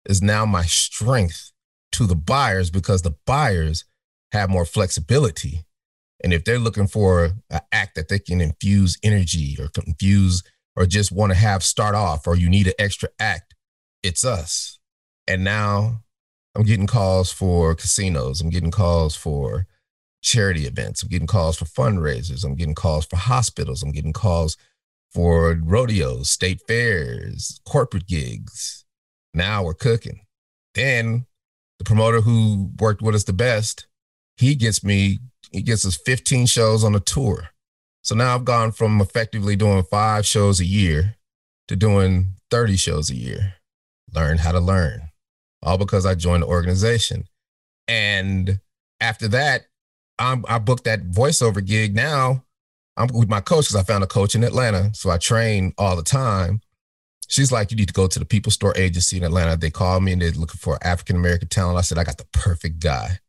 is now my strength to the buyers because the buyers have more flexibility and if they're looking for an act that they can infuse energy or confuse or just want to have start off or you need an extra act, it's us. And now I'm getting calls for casinos. I'm getting calls for charity events. I'm getting calls for fundraisers. I'm getting calls for hospitals. I'm getting calls for rodeos, state fairs, corporate gigs. Now we're cooking. Then the promoter who worked with us the best, he gets me he gets us 15 shows on a tour. So now I've gone from effectively doing five shows a year to doing 30 shows a year. Learn how to learn, all because I joined the organization. And after that, I'm, I booked that voiceover gig. Now I'm with my coach because I found a coach in Atlanta. So I train all the time. She's like, you need to go to the People Store agency in Atlanta. They called me and they're looking for African American talent. I said, I got the perfect guy.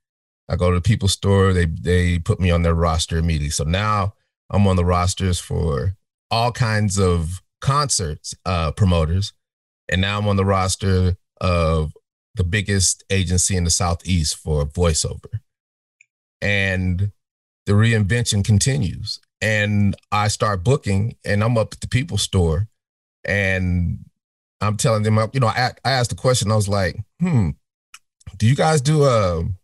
I go to the People Store. They they put me on their roster immediately. So now I'm on the rosters for all kinds of concerts uh, promoters, and now I'm on the roster of the biggest agency in the Southeast for voiceover. And the reinvention continues. And I start booking, and I'm up at the People Store, and I'm telling them, you know, I, I asked the question. I was like, "Hmm, do you guys do a um,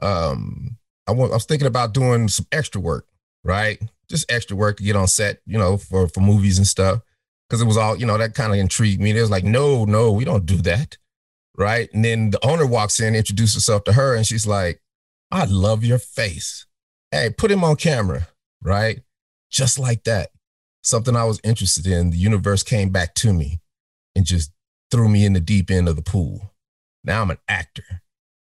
um I, I was thinking about doing some extra work, right? Just extra work to get on set, you know, for for movies and stuff. Because it was all, you know, that kind of intrigued me. It was like, no, no, we don't do that, right? And then the owner walks in, introduces herself to her, and she's like, I love your face. Hey, put him on camera, right? Just like that. Something I was interested in. The universe came back to me and just threw me in the deep end of the pool. Now I'm an actor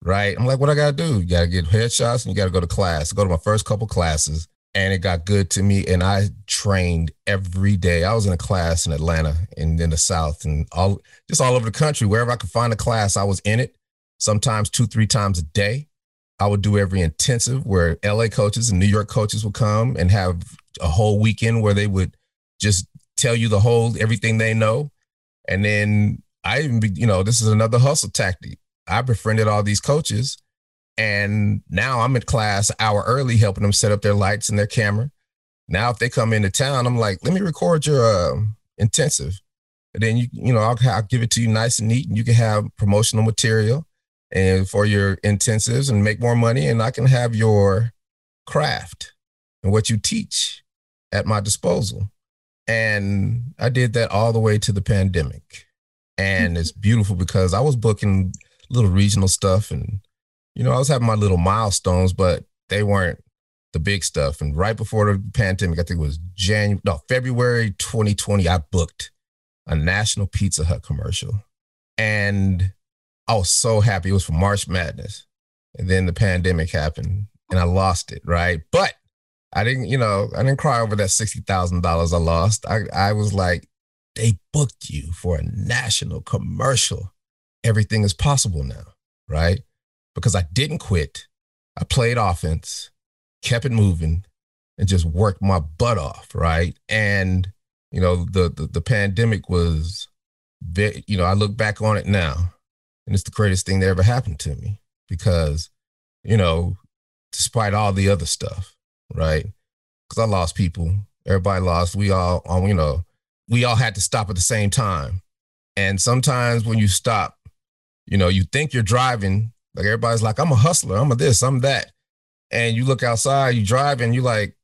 right? I'm like, what I gotta do? You gotta get headshots and you gotta go to class. go to my first couple classes, and it got good to me. And I trained every day. I was in a class in Atlanta and in the South and all just all over the country. Wherever I could find a class, I was in it. Sometimes two, three times a day. I would do every intensive where LA coaches and New York coaches would come and have a whole weekend where they would just tell you the whole everything they know. And then I even, be, you know, this is another hustle tactic. I befriended all these coaches, and now I'm in class an hour early, helping them set up their lights and their camera. Now, if they come into town, I'm like, let me record your uh, intensive. And then you, you know, I'll, I'll give it to you nice and neat, and you can have promotional material and for your intensives and make more money. And I can have your craft and what you teach at my disposal. And I did that all the way to the pandemic. And it's mm-hmm. beautiful because I was booking little regional stuff and you know, I was having my little milestones, but they weren't the big stuff. And right before the pandemic, I think it was January, no, February 2020, I booked a national Pizza Hut commercial. And I was so happy. It was for March Madness. And then the pandemic happened and I lost it, right? But I didn't, you know, I didn't cry over that $60,000 I lost. I, I was like, they booked you for a national commercial everything is possible now, right? Because I didn't quit. I played offense, kept it moving, and just worked my butt off, right? And you know, the the, the pandemic was, you know, I look back on it now, and it's the greatest thing that ever happened to me because, you know, despite all the other stuff, right? Because I lost people, everybody lost. We all, um, you know, we all had to stop at the same time, and sometimes when you stop you know, you think you're driving, like everybody's like, I'm a hustler, I'm a this, I'm that. And you look outside, you drive and you like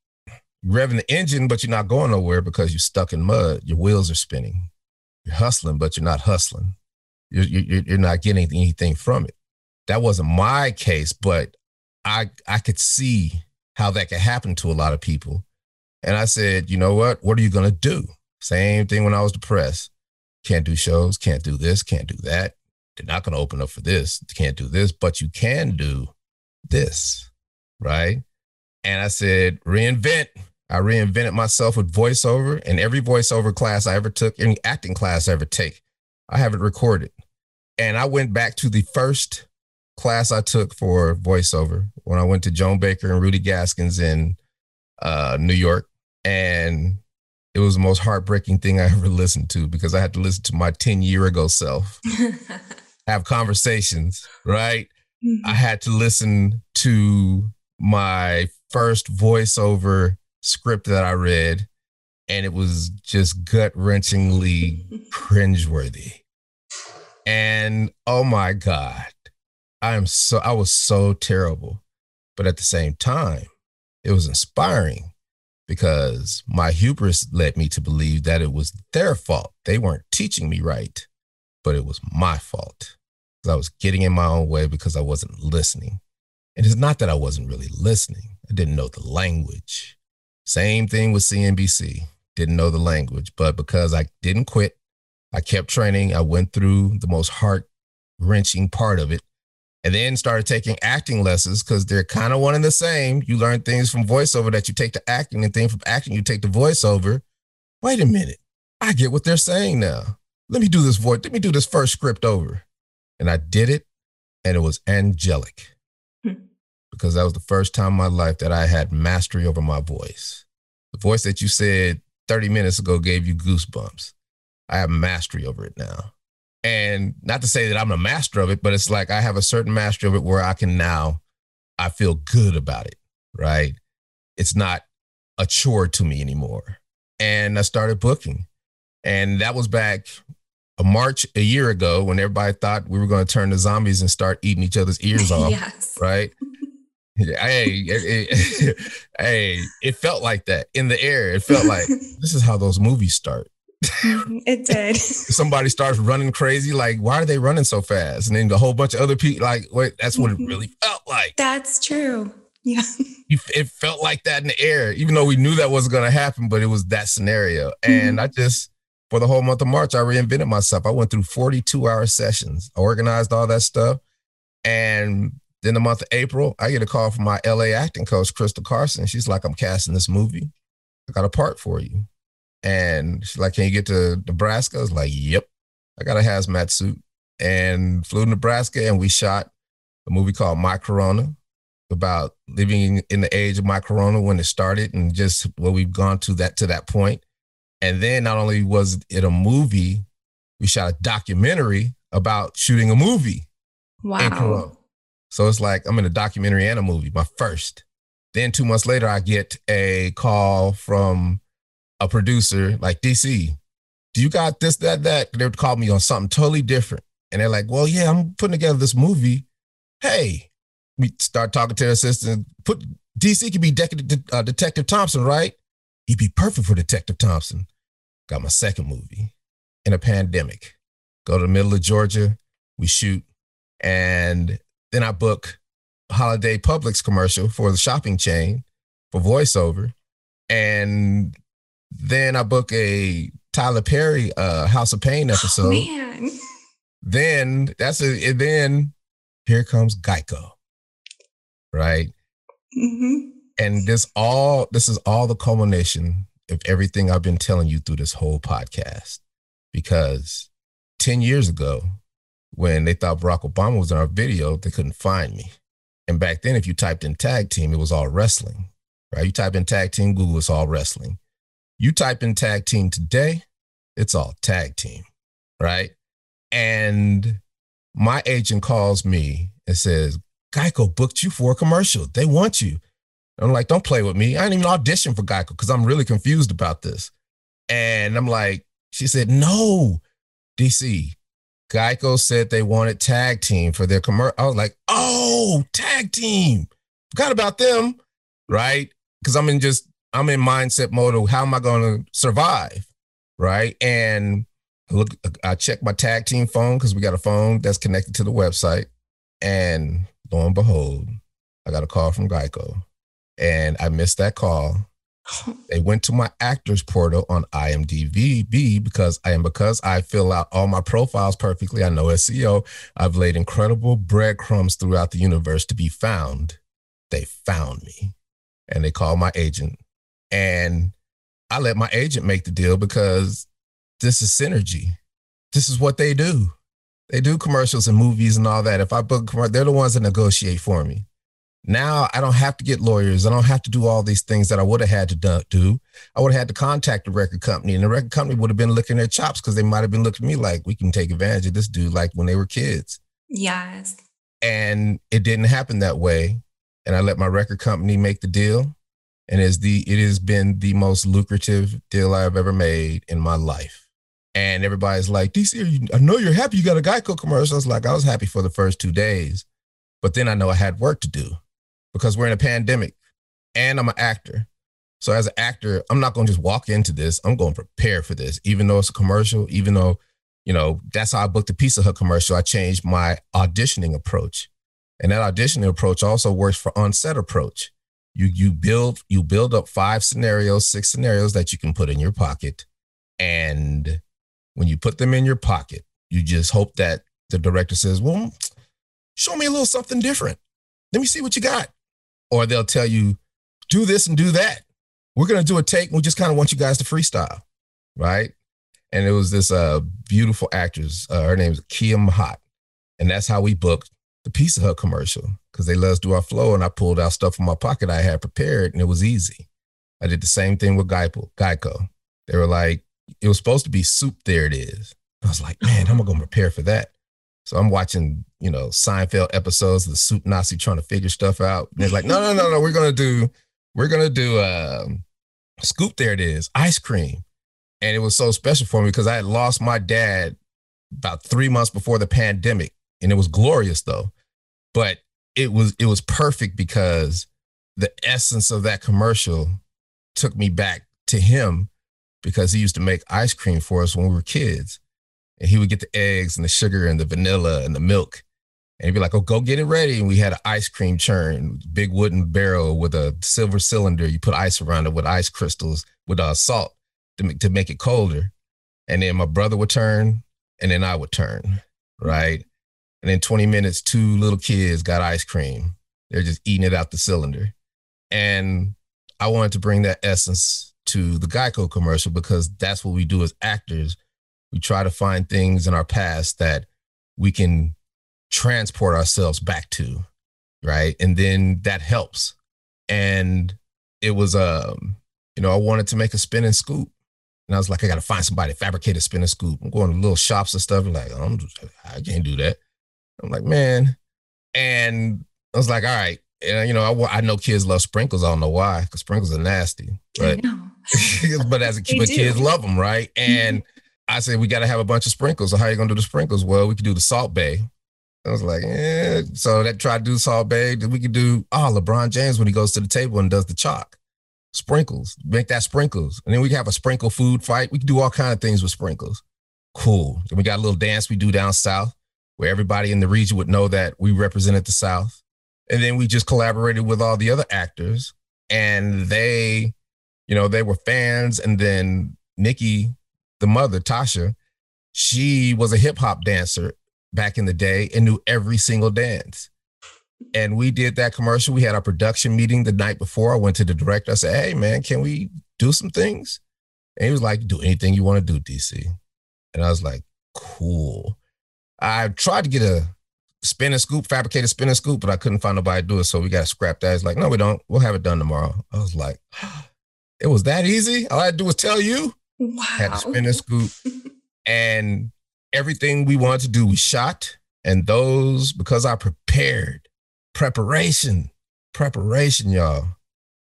revving the engine, but you're not going nowhere because you're stuck in mud. Your wheels are spinning. You're hustling, but you're not hustling. You're, you're, you're not getting anything from it. That wasn't my case, but I I could see how that could happen to a lot of people. And I said, you know what? What are you gonna do? Same thing when I was depressed. Can't do shows, can't do this, can't do that. They're not going to open up for this. Can't do this, but you can do this, right? And I said, reinvent. I reinvented myself with voiceover, and every voiceover class I ever took, any acting class I ever take, I have it recorded. And I went back to the first class I took for voiceover when I went to Joan Baker and Rudy Gaskins in uh, New York. And it was the most heartbreaking thing I *laughs* ever listened to because I had to listen to my 10 year ago self *laughs* have conversations, right? Mm-hmm. I had to listen to my first voiceover script that I read, and it was just gut wrenchingly *laughs* cringeworthy. And oh my God, I am so, I was so terrible. But at the same time, it was inspiring because my hubris led me to believe that it was their fault. They weren't teaching me right, but it was my fault. I was getting in my own way because I wasn't listening. And it's not that I wasn't really listening, I didn't know the language. Same thing with CNBC, didn't know the language, but because I didn't quit, I kept training. I went through the most heart wrenching part of it. And then started taking acting lessons because they're kind of one and the same. You learn things from voiceover that you take to acting, and things from acting you take to voiceover. Wait a minute, I get what they're saying now. Let me do this voice. Let me do this first script over, and I did it, and it was angelic hmm. because that was the first time in my life that I had mastery over my voice. The voice that you said 30 minutes ago gave you goosebumps. I have mastery over it now. And not to say that I'm a master of it, but it's like I have a certain mastery of it where I can now, I feel good about it, right? It's not a chore to me anymore. And I started booking. And that was back a March a year ago when everybody thought we were going to turn to zombies and start eating each other's ears *laughs* off. yes. Right. hey, it, *laughs* hey, it felt like that in the air. It felt like *laughs* this is how those movies start. Mm-hmm. it *laughs* did. Somebody starts running crazy, like, why are they running so fast? And then a whole bunch of other people, like, wait, that's what it mm-hmm. really felt like. That's true. Yeah. *laughs* It felt like that in the air, even though we knew that wasn't going to happen, but it was that scenario. And mm-hmm. I just, for the whole month of March, I reinvented myself. I went through 42 hour sessions, I organized all that stuff. And then the month of April, I get a call from my LA acting coach, Crystal Carson. She's like, I'm casting this movie. I got a part for you. And she's like, Can you get to Nebraska? I was like, Yep. I got a hazmat suit and flew to Nebraska and we shot a movie called My Corona about living in the age of my corona when it started and just what we've gone to that to that point. And then not only was it a movie, we shot a documentary about shooting a movie. Wow. So it's like I'm in a documentary and a movie, my first. Then two months later, I get a call from a producer like DC, do you got this, that, that? They would call me on something totally different. And they're like, well, yeah, I'm putting together this movie. Hey, we start talking to the assistant. Put DC could be De- uh, Detective Thompson, right? He'd be perfect for Detective Thompson. Got my second movie in a pandemic. Go to the middle of Georgia, we shoot, and then I book holiday Publix commercial for the shopping chain for voiceover. And then I book a Tyler Perry uh, House of Payne oh, episode. Oh. Then that's a then here comes Geico. Right? Mm-hmm. And this all this is all the culmination of everything I've been telling you through this whole podcast. Because 10 years ago, when they thought Barack Obama was in our video, they couldn't find me. And back then, if you typed in tag team, it was all wrestling, right? You type in tag team, Google, it's all wrestling. You type in tag team today, it's all tag team, right? And my agent calls me and says, Geico booked you for a commercial. They want you. I'm like, don't play with me. I didn't even audition for Geico because I'm really confused about this. And I'm like, she said, no, DC, Geico said they wanted tag team for their commercial. I was like, oh, tag team. Forgot about them, right? Because I'm in just I'm in mindset mode of how am I going to survive, right? And look, I check my tag team phone because we got a phone that's connected to the website, and lo and behold, I got a call from Geico, and I missed that call. *sighs* they went to my actors portal on IMDb because I am because I fill out all my profiles perfectly. I know SEO. I've laid incredible breadcrumbs throughout the universe to be found. They found me, and they called my agent and I let my agent make the deal because this is synergy. This is what they do. They do commercials and movies and all that. If I book, they're the ones that negotiate for me. Now I don't have to get lawyers. I don't have to do all these things that I would have had to do. I would have had to contact the record company, and the record company would have been licking their chops because they might have been looking at me like, we can take advantage of this dude, like when they were kids. Yes. And it didn't happen that way. And I let my record company make the deal and is the it has been the most lucrative deal I've ever made in my life. And everybody's like, DC, I know you're happy you got a Geico commercial. I was like, I was happy for the first two days, but then I know I had work to do because we're in a pandemic and I'm an actor. So as an actor, I'm not going to just walk into this. I'm going to prepare for this, even though it's a commercial, even though, you know, that's how I booked a Pizza Hut commercial. I changed my auditioning approach. And that auditioning approach also works for on-set approach you you build you build up five scenarios, six scenarios that you can put in your pocket, and when you put them in your pocket, you just hope that the director says, "Well, show me a little something different. Let me see what you got. Or they'll tell you, do this and do that. We're to do a take. We just kind of want you guys to freestyle. Right. And it was this uh, beautiful actress. Uh, her name is Kia Hot, And that's how we booked the Pizza Hut commercial because they let us do our flow. And I pulled out stuff from my pocket I had prepared and it was easy. I did the same thing with Geico. Geico. They were like, it was supposed to be soup. There it is. I was like, man, I'm gonna prepare for that. So I'm watching, you know, Seinfeld episodes of the soup Nazi trying to figure stuff out. And they're like, no, no, no, no, we're gonna do, we're gonna do um, scoop. There it is, ice cream. And it was so special for me because I had lost my dad about three months before the pandemic, and it was glorious though. But it was it was perfect because the essence of that commercial took me back to him because he used to make ice cream for us when we were kids. And he would get the eggs and the sugar and the vanilla and the milk. And he'd be like, oh, go get it ready. And we had an ice cream churn, big wooden barrel with a silver cylinder. You put ice around it with ice crystals with uh, salt to make, to make it colder. And then my brother would turn and then I would turn, right? And in 20 minutes, two little kids got ice cream. They're just eating it out the cylinder. And I wanted to bring that essence to the Geico commercial because that's what we do as actors. We try to find things in our past that we can transport ourselves back to, right? And then that helps. And it was um, you know, I wanted to make a spin and scoop. And I was like, I gotta find somebody to fabricate a spin and scoop. I'm going to little shops and stuff. like, I'm I can't do that. I'm like, man. And I was like, all right. And you know, I, I know kids love sprinkles. I don't know why, because sprinkles are nasty. But *laughs* but as a kid, but kids love them, right? And I said, we got to have a bunch of sprinkles. So how are you gonna do the sprinkles? Well, we could do the Salt Bae. I was like, yeah. So that tried to do Salt Bae. We could do oh LeBron James when he goes to the table and does the chalk sprinkles. Make that sprinkles, and then we can have a sprinkle food fight. We can do all kind of things with sprinkles. Cool. Then we got a little dance we do down south where everybody in the region would know that we represented the South. And then we just collaborated with all the other actors, and they, you know, they were fans. And then Nikki, the mother, Tasha, she was a hip hop dancer back in the day and knew every single dance. And we did that commercial. We had our production meeting the night before. I went to the director. I said, Hey, man, can we do some things? And he was like, Do anything you want to do, DC. And I was like, Cool. I tried to get a spin and scoop, fabricated spin and scoop, but I couldn't find nobody to do it. So we got to scrap that. It's like, no, we don't. We'll have it done tomorrow. I was like, *gasps* it was that easy. All I had to do was tell you. Wow. Had to spin and scoop. *laughs* and everything we wanted to do, we shot. And those, because I prepared, preparation, preparation, y'all,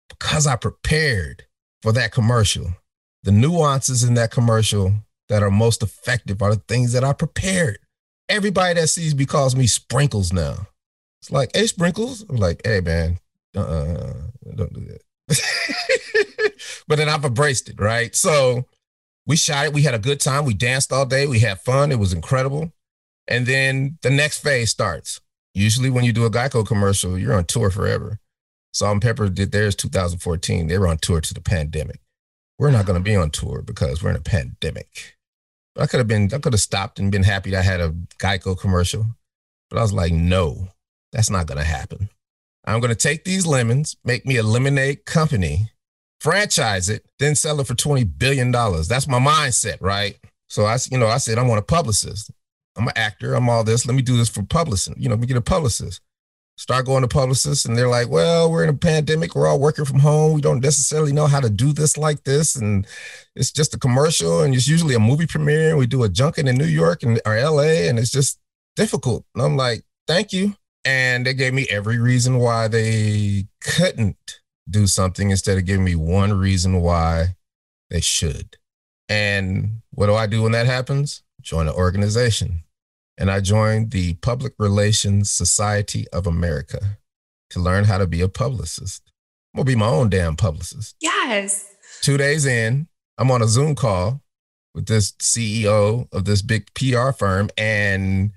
because I prepared for that commercial, the nuances in that commercial that are most effective are the things that I prepared everybody that sees me calls me Sprinkles now. It's like, hey, Sprinkles. I'm like, hey, man, uh, don't do that. *laughs* but then I've embraced it, right? So we shot it. We had a good time. We danced all day. We had fun. It was incredible. And then the next phase starts. Usually, when you do a Geico commercial, you're on tour forever. Salt-N-Pepa did theirs 2014. They were on tour to the pandemic. We're not going to be on tour because we're in a pandemic. I could have been, I could have stopped and been happy that I had a Geico commercial. But I was like, no, that's not going to happen. I'm going to take these lemons, make me a lemonade company, franchise it, then sell it for $20 billion. That's my mindset, right? So I, you know, I said, I want a publicist. I'm an actor. I'm all this. Let me do this for publishing. You know, let me get a publicist start going to publicists and they're like, well, we're in a pandemic. We're all working from home. We don't necessarily know how to do this like this. And it's just a commercial and it's usually a movie premiere. We do a junket in New York and or LA and it's just difficult. And I'm like, thank you. And they gave me every reason why they couldn't do something instead of giving me one reason why they should. And what do I do when that happens? Join an organization and I joined the Public Relations Society of America to learn how to be a publicist. I'm gonna be my own damn publicist. Yes. Two days in, I'm on a Zoom call with this CEO of this big PR firm, and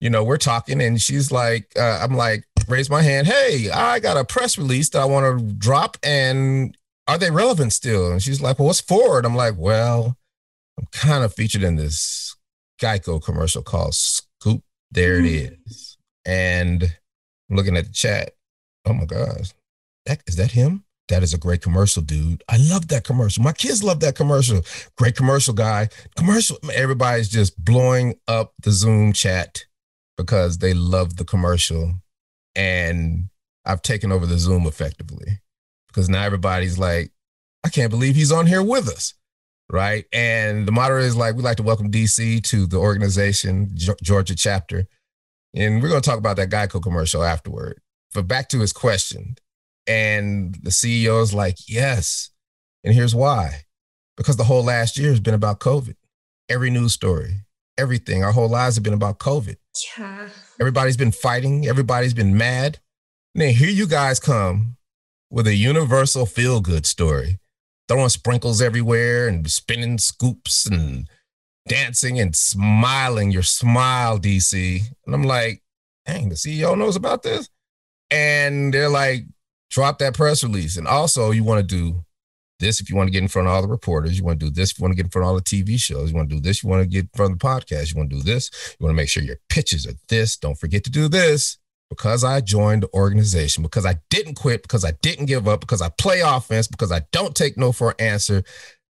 you know we're talking, and she's like, uh, I'm like, raise my hand. Hey, I got a press release that I want to drop, and are they relevant still? And she's like, Well, what's forward? I'm like, Well, I'm kind of featured in this Geico commercial called Scoop. There it mm. is. And I'm looking at the chat. Oh my gosh. That, is that him? That is a great commercial, dude. I love that commercial. My kids love that commercial. Great commercial guy. Commercial. Everybody's just blowing up the Zoom chat because they love the commercial. And I've taken over the Zoom effectively because now everybody's like, I can't believe he's on here with us. Right. And the moderator is like, we'd like to welcome DC to the organization, Georgia chapter. And we're going to talk about that Geico commercial afterward. But back to his question. And the CEO is like, yes. And here's why because the whole last year has been about COVID. Every news story, everything, our whole lives have been about COVID. Yeah. Everybody's been fighting, everybody's been mad. And then here you guys come with a universal feel good story, throwing sprinkles everywhere and spinning scoops and dancing and smiling. Your smile, DC. And I'm like, dang, the CEO knows about this. And they're like, drop that press release. And also, you want to do this if you want to get in front of all the reporters. You want to do this if you want to get in front of all the TV shows. You want to do this. You want to get in front of the podcast. You want to do this. You want to make sure your pitches are this. Don't forget to do this. Because I joined the organization, because I didn't quit, because I didn't give up, because I play offense, because I don't take no for an answer,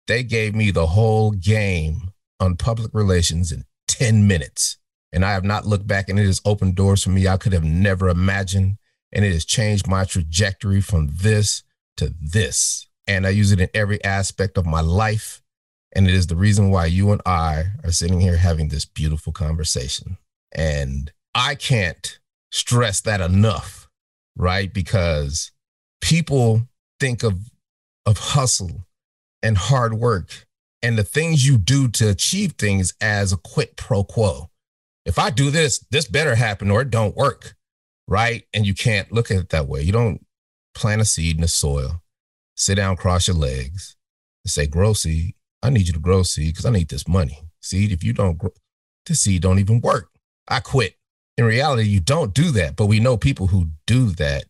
they gave me the whole game on public relations in 10 minutes. And I have not looked back, and it has opened doors for me I could have never imagined. And it has changed my trajectory from this to this. And I use it in every aspect of my life. And it is the reason why you and I are sitting here having this beautiful conversation. And I can't stress that enough, right? Because people think of, of hustle and hard work and the things you do to achieve things as a quid pro quo. If I do this, this better happen or it don't work, right? And you can't look at it that way. You don't plant a seed in the soil, sit down, cross your legs, and say, grow seed. I need you to grow seed because I need this money. Seed, if you don't grow, the seed don't even work. I quit. In reality, you don't do that, but we know people who do that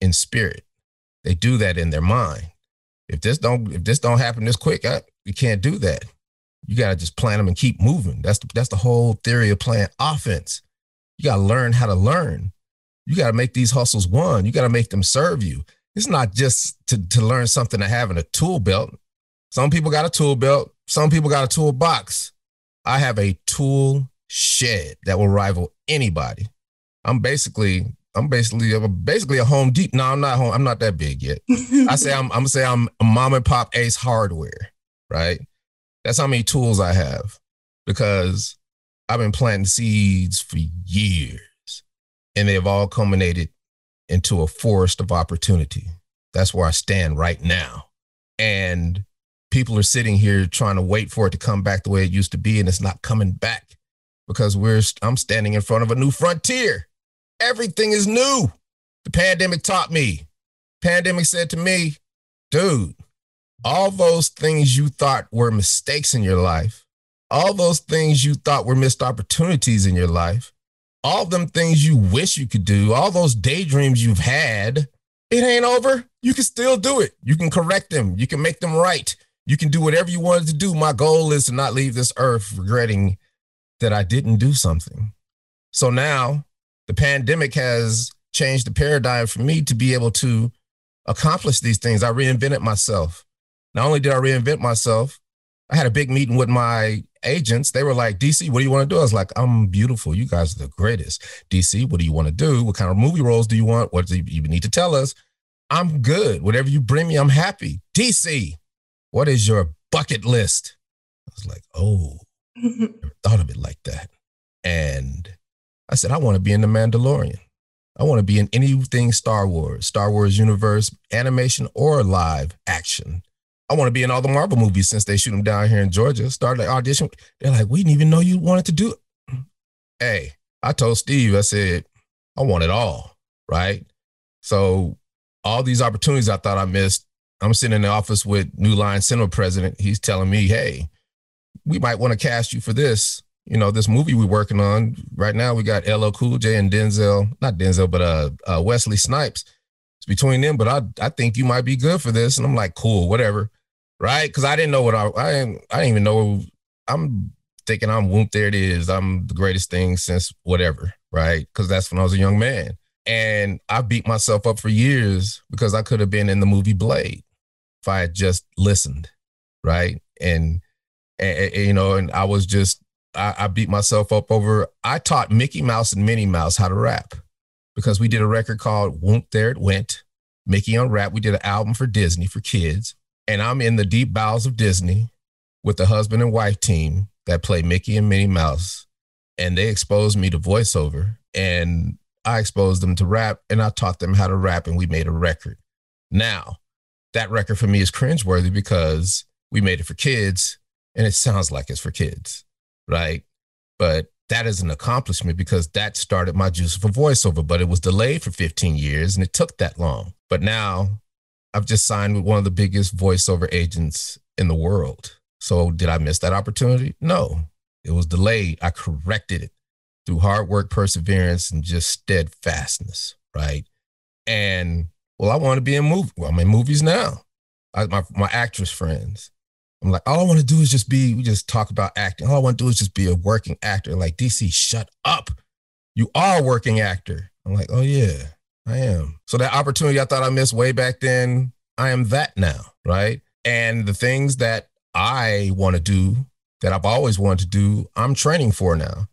in spirit. They do that in their mind. If this don't if this don't happen this quick, I, you can't do that. You got to just plan them and keep moving. That's the, that's the whole theory of playing offense. You got to learn how to learn. You got to make these hustles one. You got to make them serve you. It's not just to, to learn something to have in a tool belt. Some people got a tool belt. Some people got a toolbox. I have a tool shed that will rival anybody. I'm basically, I'm basically, I'm basically a home deep. No, I'm not home. I'm not that big yet. I say I'm, I'm gonna say I'm a mom and pop ace hardware, right? That's how many tools I have because I've been planting seeds for years and they have all culminated into a forest of opportunity. That's where I stand right now. And people are sitting here trying to wait for it to come back the way it used to be, and it's not coming back because we're I'm standing in front of a new frontier. Everything is new. The pandemic taught me. Pandemic said to me, dude, all those things you thought were mistakes in your life, all those things you thought were missed opportunities in your life, all them things you wish you could do, all those daydreams you've had, it ain't over. You can still do it. You can correct them. You can make them right. You can do whatever you wanted to do. My goal is to not leave this earth regretting that I didn't do something. So now the pandemic has changed the paradigm for me to be able to accomplish these things. I reinvented myself. Not only did I reinvent myself, I had a big meeting with my agents. They were like, DC, what do you want to do? I was like, I'm beautiful. You guys are the greatest. DC, what do you want to do? What kind of movie roles do you want? What do you need to tell us? I'm good. Whatever you bring me, I'm happy. DC, what is your bucket list? I was like, oh, *laughs* thought of it like that. And I said, I want to be in The Mandalorian. I want to be in anything Star Wars, Star Wars universe, animation or live action. I want to be in all the Marvel movies since they shoot them down here in Georgia. Started the audition. They're like, we didn't even know you wanted to do it. *clears throat* Hey, I told Steve, I said, I want it all. Right. So all these opportunities I thought I missed. I'm sitting in the office with New Line Cinema president. He's telling me, hey, we might want to cast you for this. You know, this movie we're working on right now. We got LL Cool J and Denzel, not Denzel, but uh, uh Wesley Snipes. It's between them, but I I think you might be good for this. And I'm like, cool, whatever right? Because I didn't know what I I didn't, I didn't even know. I'm thinking I'm whoop. There it is. I'm the greatest thing since whatever. right? Because that's when I was a young man. And I beat myself up for years because I could have been in the movie Blade if I had just listened, right? And, and, you know, and I was just I, I beat myself up over. I taught Mickey Mouse and Minnie Mouse how to rap because we did a record called "Whoomp There It Went." Mickey on rap. We did an album for Disney for kids, and I'm in the deep bowels of Disney with the husband and wife team that play Mickey and Minnie Mouse, and they exposed me to voiceover, and I exposed them to rap, and I taught them how to rap, and we made a record. Now, that record for me is cringeworthy because we made it for kids, and it sounds like it's for kids right? But that is an accomplishment because that started my juice for voiceover, but it was delayed for 15 years and it took that long. But now I've just signed with one of the biggest voiceover agents in the world. So did I miss that opportunity? No, it was delayed. I corrected it through hard work, perseverance, and just steadfastness, right? And well, I want to be in movie. Well, I'm in movies now. I, my my actress friends, I'm like, all I want to do is just be, we just talk about acting. All I want to do is just be a working actor. Like, DC, shut up. You are a working actor. I'm like, oh, yeah, I am. So that opportunity I thought I missed way back then, I am that now, right? And the things that I want to do, that I've always wanted to do, I'm training for now.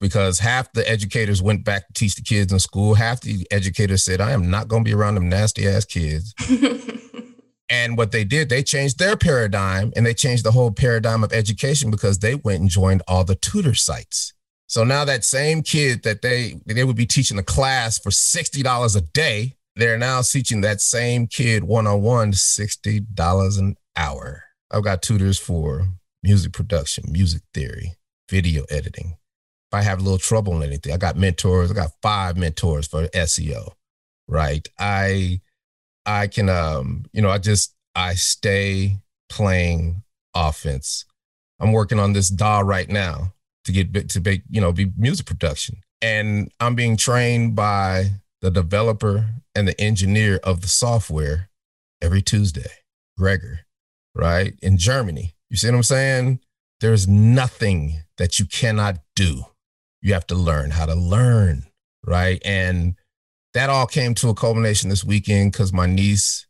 Because half the educators went back to teach the kids in school. Half the educators said, I am not going to be around them nasty ass kids. *laughs* And what they did, they changed their paradigm and they changed the whole paradigm of education because they went and joined all the tutor sites. So now that same kid that they they would be teaching a class for $60 a day, they're now teaching that same kid one-on-one $60 an hour. I've got tutors for music production, music theory, video editing. If I have a little trouble in anything, I got mentors. I got five mentors for SEO, right? I I can, um, you know, I just, I stay playing offense. I'm working on this DAW right now to get to make, you know, be music production. And I'm being trained by the developer and the engineer of the software every Tuesday, Gregor, right? In Germany. You see what I'm saying? There's nothing that you cannot do. You have to learn how to learn, right? And that all came to a culmination this weekend because my niece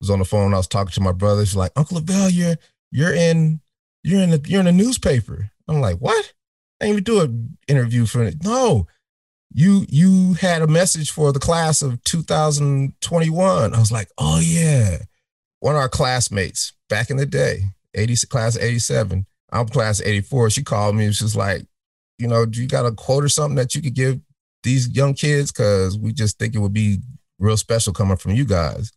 was on the phone. I was talking to my brother. She's like, Uncle Lavelle, you're you're in you're in the you're in a newspaper. I'm like, what? I didn't even do an interview for it. No, you you had a message for the class of 2021. I was like, oh yeah. One of our classmates back in the day, 80 class 87, I'm class 84. She called me. She was like, you know, do you got a quote or something that you could give these young kids because we just think it would be real special coming from you guys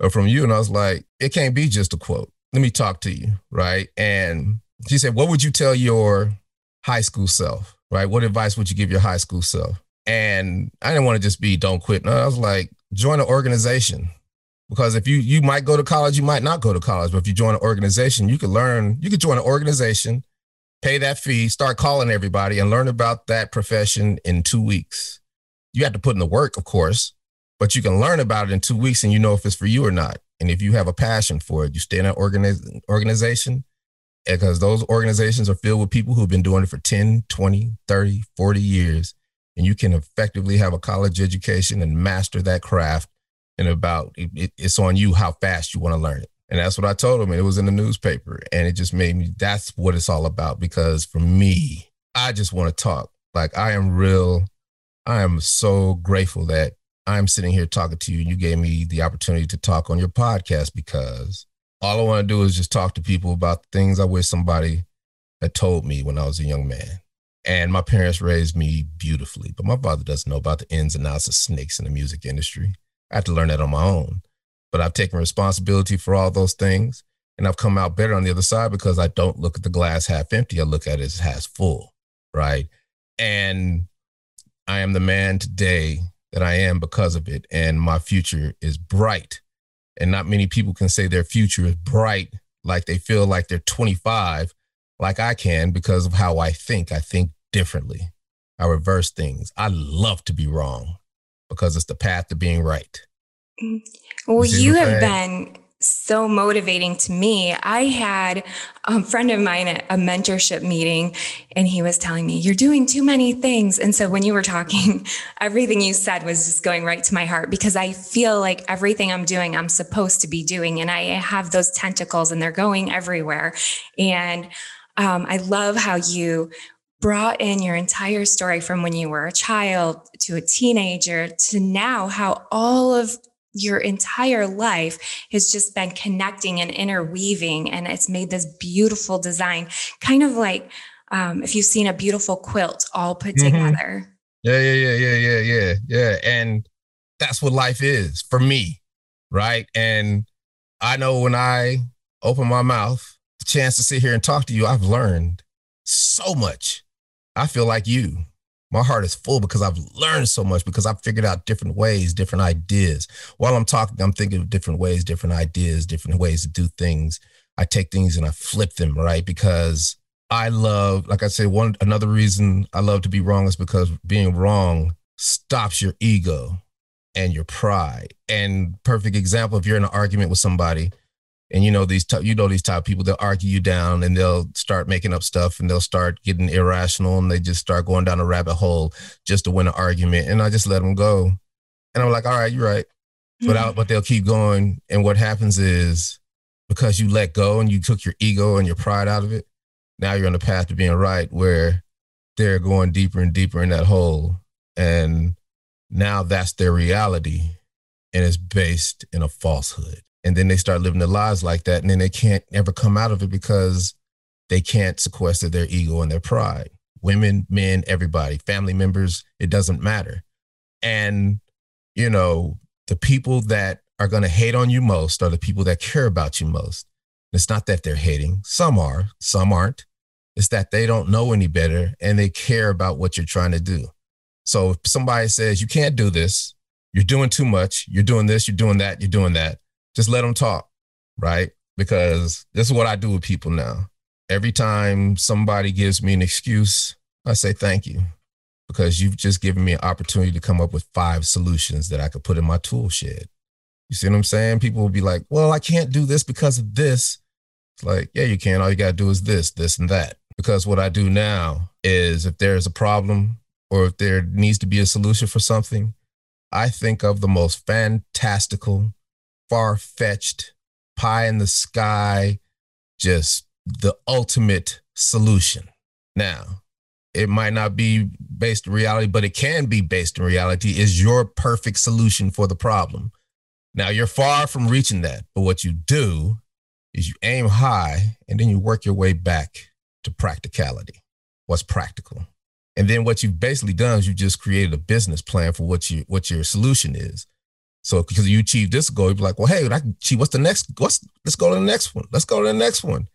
or from you. And I was like, it can't be just a quote. Let me talk to you. Right. And she said, What would you tell your high school self? Right. What advice would you give your high school self? And I didn't want to just be don't quit. No, I was like, join an organization. Because if you you might go to college, you might not go to college. But if you join an organization, you could learn, you could join an organization pay that fee, start calling everybody, and learn about that profession in two weeks. You have to put in the work, of course, but you can learn about it in two weeks and you know if it's for you or not. And if you have a passion for it, you stay in an organiz- organization because those organizations are filled with people who've been doing it for 10, 20, 30, 40 years. And you can effectively have a college education and master that craft in about, it, it's on you how fast you want to learn it. And that's what I told him. It was in the newspaper. And it just made me, that's what it's all about. Because for me, I just want to talk. Like I am real, I am so grateful that I'm sitting here talking to you and you gave me the opportunity to talk on your podcast because all I want to do is just talk to people about things I wish somebody had told me when I was a young man. And my parents raised me beautifully, but my father doesn't know about the ins and outs of snakes in the music industry. I had to learn that on my own but I've taken responsibility for all those things. And I've come out better on the other side because I don't look at the glass half empty. I look at it as half full. Right. And I am the man today that I am because of it. And my future is bright. And not many people can say their future is bright like they feel like they're 25, like I can because of how I think. I think differently. I reverse things. I love to be wrong because it's the path to being right. Mm. Well, you have been so motivating to me. I had a friend of mine at a mentorship meeting, and he was telling me, You're doing too many things. And so when you were talking, *laughs* everything you said was just going right to my heart because I feel like everything I'm doing, I'm supposed to be doing. And I have those tentacles and they're going everywhere. And um, I love how you brought in your entire story from when you were a child to a teenager to now, how all of your entire life has just been connecting and interweaving, and it's made this beautiful design, kind of like um, if you've seen a beautiful quilt all put mm-hmm. together. Yeah, yeah, yeah, yeah, yeah, yeah, yeah. And that's what life is for me, right? And I know when I open my mouth, the chance to sit here and talk to you, I've learned so much. I feel like you my heart is full because I've learned so much because I've figured out different ways, different ideas. While I'm talking, I'm thinking of different ways, different ideas, different ways to do things. I take things and I flip them, right? Because I love, like I said, one another reason I love to be wrong is because being wrong stops your ego and your pride. And perfect example, if you're in an argument with somebody and you know these t- you know these type of people they'll argue you down and they'll start making up stuff and they'll start getting irrational and they just start going down a rabbit hole just to win an argument. And i just let them go. And i'm like all right you're right. Mm-hmm. but I, but they'll keep going. And what happens is because you let go and you took your ego and your pride out of it now you're on the path to being right where they're going deeper and deeper in that hole. And now that's their reality. And it's based in a falsehood and then they start living their lives like that and then they can't ever come out of it because they can't sequester their ego and their pride. Women men everybody family members it doesn't matter. And you know the people that are going to hate on you most are the people that care about you most. It's not that they're hating. Some are some aren't. It's that they don't know any better and they care about what you're trying to do. So if somebody says you can't do this. You're doing too much. You're doing this. You're doing that. You're doing that just let them talk, right? Because this is what I do with people now. Every time somebody gives me an excuse, I say thank you because you've just given me an opportunity to come up with five solutions that I could put in my tool shed. You see what I'm saying? People will be like, well, I can't do this because of this. It's like, yeah, you can. All you got to do is this, this, and that. Because what I do now is if there's a problem or if there needs to be a solution for something, I think of the most fantastical, far fetched, pie in the sky, just the ultimate solution. Now, it might not be based in reality, but it can be based in reality, is your perfect solution for the problem. Now, you're far from reaching that, but what you do is you aim high and then you work your way back to practicality. What's practical? And then what you've basically done is you just created a business plan for what you what your solution is. So because you achieve this goal, you'd be like, well, hey, I achieve, what's the next? What's let's go to the next one. Let's go to the next one.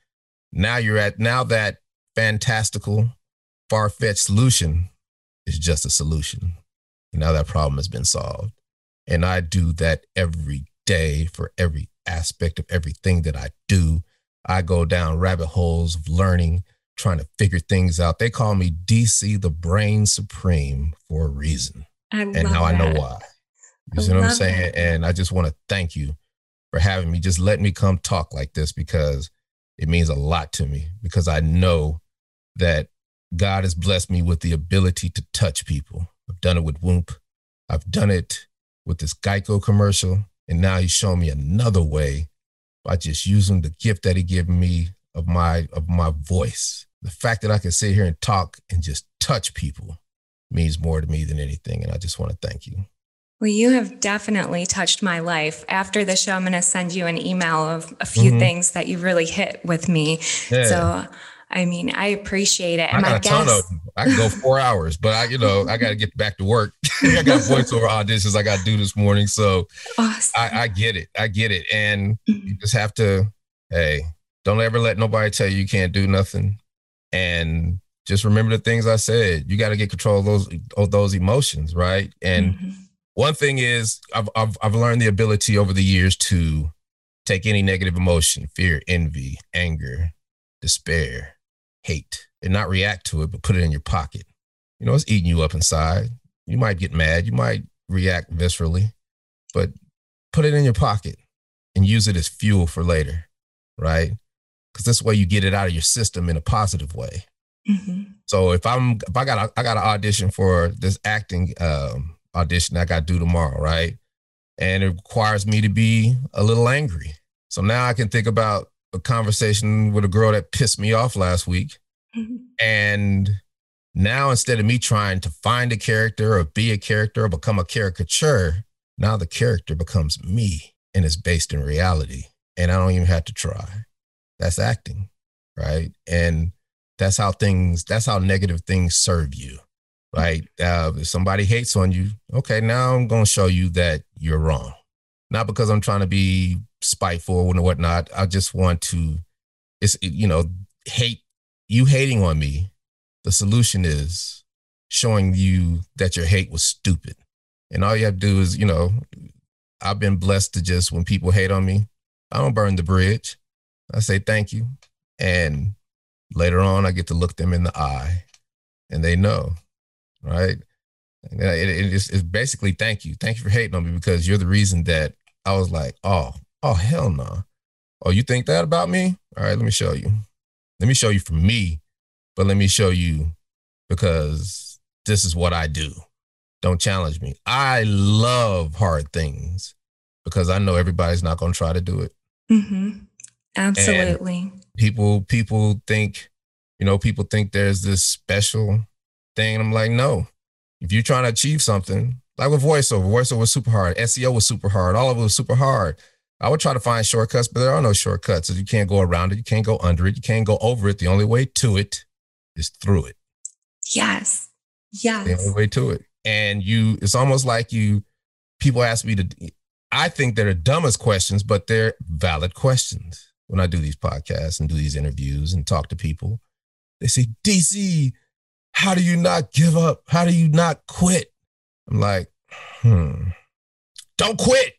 Now you're at now that fantastical, far-fetched solution is just a solution. And now that problem has been solved. And I do that every day for every aspect of everything that I do. I go down rabbit holes of learning, trying to figure things out. They call me DC the Brain Supreme for a reason. and now that. I know why. You see what I'm saying? It. And I just want to thank you for having me. Just let me come talk like this because it means a lot to me because I know that God has blessed me with the ability to touch people. I've done it with Whoomp. I've done it with this Geico commercial. And now he's showing me another way by just using the gift that he gave me of my of my voice. The fact that I can sit here and talk and just touch people means more to me than anything. And I just want to thank you. Well, you have definitely touched my life. After the show, I'm going to send you an email of a few mm-hmm. things that you really hit with me. Yeah. So, I mean, I appreciate it. And I got a ton of I can go four *laughs* hours, but I, you know, I got to get back to work. *laughs* I got voiceover auditions I got to do this morning, so awesome. I, I get it. I get it, and mm-hmm. you just have to. Hey, don't ever let nobody tell you you can't do nothing, and just remember the things I said. You got to get control of those of those emotions, right? And mm-hmm one thing is I've, I've, I've learned the ability over the years to take any negative emotion, fear, envy, anger, despair, hate, and not react to it, but put it in your pocket. You know, it's eating you up inside. You might get mad. You might react viscerally, but put it in your pocket and use it as fuel for later, right? Because that's way you get it out of your system in a positive way. Mm-hmm. So if I'm if I got a, I got an audition for this acting um, audition I got due tomorrow, right? And it requires me to be a little angry. So now I can think about a conversation with a girl that pissed me off last week, Mm-hmm. *laughs* and now instead of me trying to find a character or be a character or become a caricature, now the character becomes me and it's based in reality, and I don't even have to try. That's acting, right? And that's how things that's how negative things serve you right uh, if somebody hates on you okay now i'm going to show you that you're wrong. Not because i'm trying to be spiteful and whatnot. I just want to it's you know hate you hating on me the solution is showing you that your hate was stupid. And all you have to do is you know i've been blessed to just when people hate on me i don't burn the bridge. I say thank you. And later on i get to look them in the eye and they know right? It, it, it's, it's, basically thank you. Thank you for hating on me because you're the reason that i was like oh oh hell no. Oh you think that about me? All right let me show you. Let me show you for me but let me show you because this is what i do. Don't challenge me. I love hard things because i know everybody's not going to try to do it. Mm-hmm. absolutely. and people people think you know people think there's this special thing i'm like no. If you're trying to achieve something like with voiceover voiceover was super hard seo was super hard all of it was super hard. I would try to find shortcuts but there are no shortcuts. You can't go around it you can't go under it you can't go over it. The only way to it is through it. Yes. Yes the only way to it. And you it's almost like you people ask me to i think they're the dumbest questions but they're valid questions. When I do these podcasts and do these interviews and talk to people. They say, DC, how do you not give up? How do you not quit? I'm like, hmm, don't quit.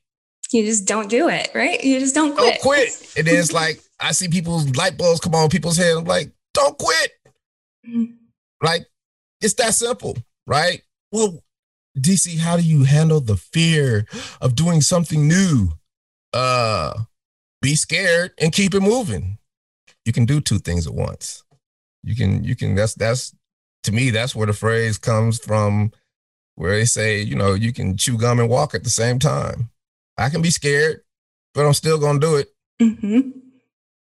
You just don't do it, right? You just don't quit. Don't quit. *laughs* And then it's like, I see people's light bulbs come on people's head. I'm like, don't quit. Mm-hmm. Like, it's that simple, right? Well, DC, how do you handle the fear of doing something new? Uh, be scared and keep it moving. You can do two things at once. You can, you can, that's, that's, to me, that's where the phrase comes from, where they say, you know, you can chew gum and walk at the same time. I can be scared, but I'm still going to do it. Mm-hmm.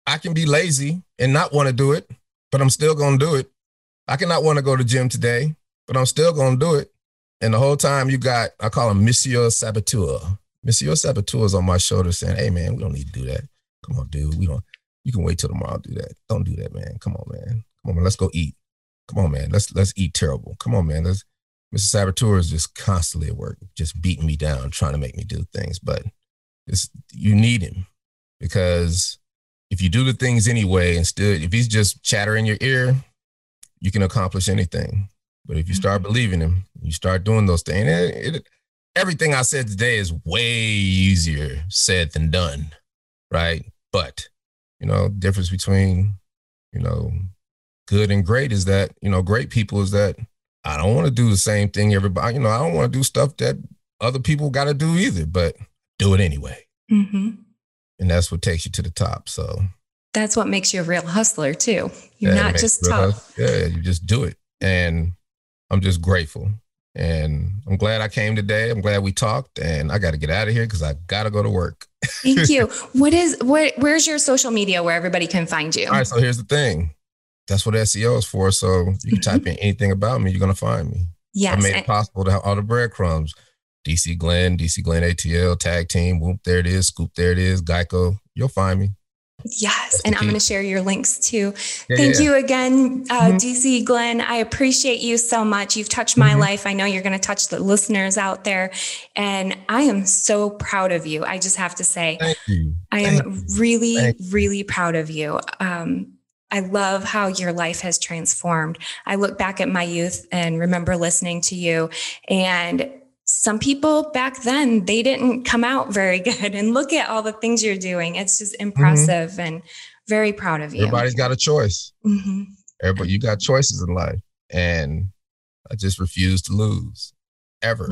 I can be lazy and not want to do it, but I'm still going to do it. I cannot want to go to gym today, but I'm still going to do it. And the whole time you got, I call him Monsieur Saboteur. Monsieur Saboteur is on my shoulder saying, Hey man, we don't need to do that. Come on, dude. We don't you can wait till tomorrow to do that. Don't do that, man. Come on, man. Come on, man. Let's go eat. Come on, man. Let's let's eat terrible. Come on, man. Let's Mr. Saboteur is just constantly at work, just beating me down, trying to make me do things. But it's you need him because if you do the things anyway and still if he's just chattering your ear, you can accomplish anything. But if you start mm-hmm. believing him, you start doing those things. It, it, everything I said today is way easier said than done, right? But you know, difference between you know good and great is that you know great people is that I don't want to do the same thing everybody. You know, I don't want to do stuff that other people got to do either, but do it anyway. Mm-hmm. And that's what takes you to the top. So that's what makes you a real hustler too. You're yeah, not just tough. Yeah, you just do it. And I'm just grateful. And I'm glad I came today. I'm glad we talked. And I got to get out of here because I got to go to work. Thank you. *laughs* What is what? Where's your social media where everybody can find you? All right. So here's the thing. That's what SEO is for. So you can mm-hmm. type in anything about me, you're gonna find me. Yes. I made it possible to have all the breadcrumbs. DC Glenn, DC Glenn ATL, tag team, whoomp, there it is, scoop, there it is, Geico. You'll find me. Yes. And I'm going to share your links too. Yeah, Thank yeah. you again, uh, mm-hmm. DC Glenn. I appreciate you so much. You've touched my mm-hmm. life. I know you're going to touch the listeners out there. And I am so proud of you. I just have to say, Thank you. I am really, Thank really proud of you. Um, I love how your life has transformed. I look back at my youth and remember listening to you and some people back then they didn't come out very *laughs* good and look at all the things you're doing it's just mm-hmm. impressive mm-hmm. and very proud of you everybody's got a choice mm-hmm. everybody you got choices in life and i just refuse to lose ever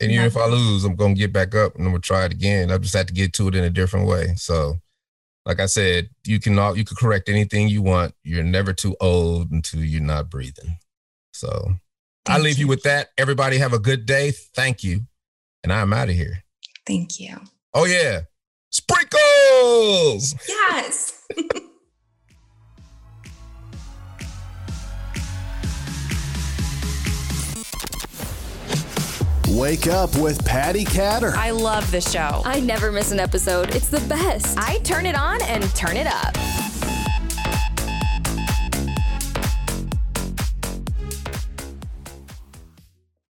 And even if I lose, I'm gonna get back up and I'm gonna try it again. I just have to get to it in a different way. So, like I said, you can all you can correct anything you want. You're never too old until you're not breathing. So I leave you. you with that. Everybody have a good day. Thank you. And I'm out of here. Thank you. Oh yeah. Sprinkles. Yes. *laughs* Wake up with Patty Catter. I love the show. I never miss an episode. It's the best. I turn it on and turn it up.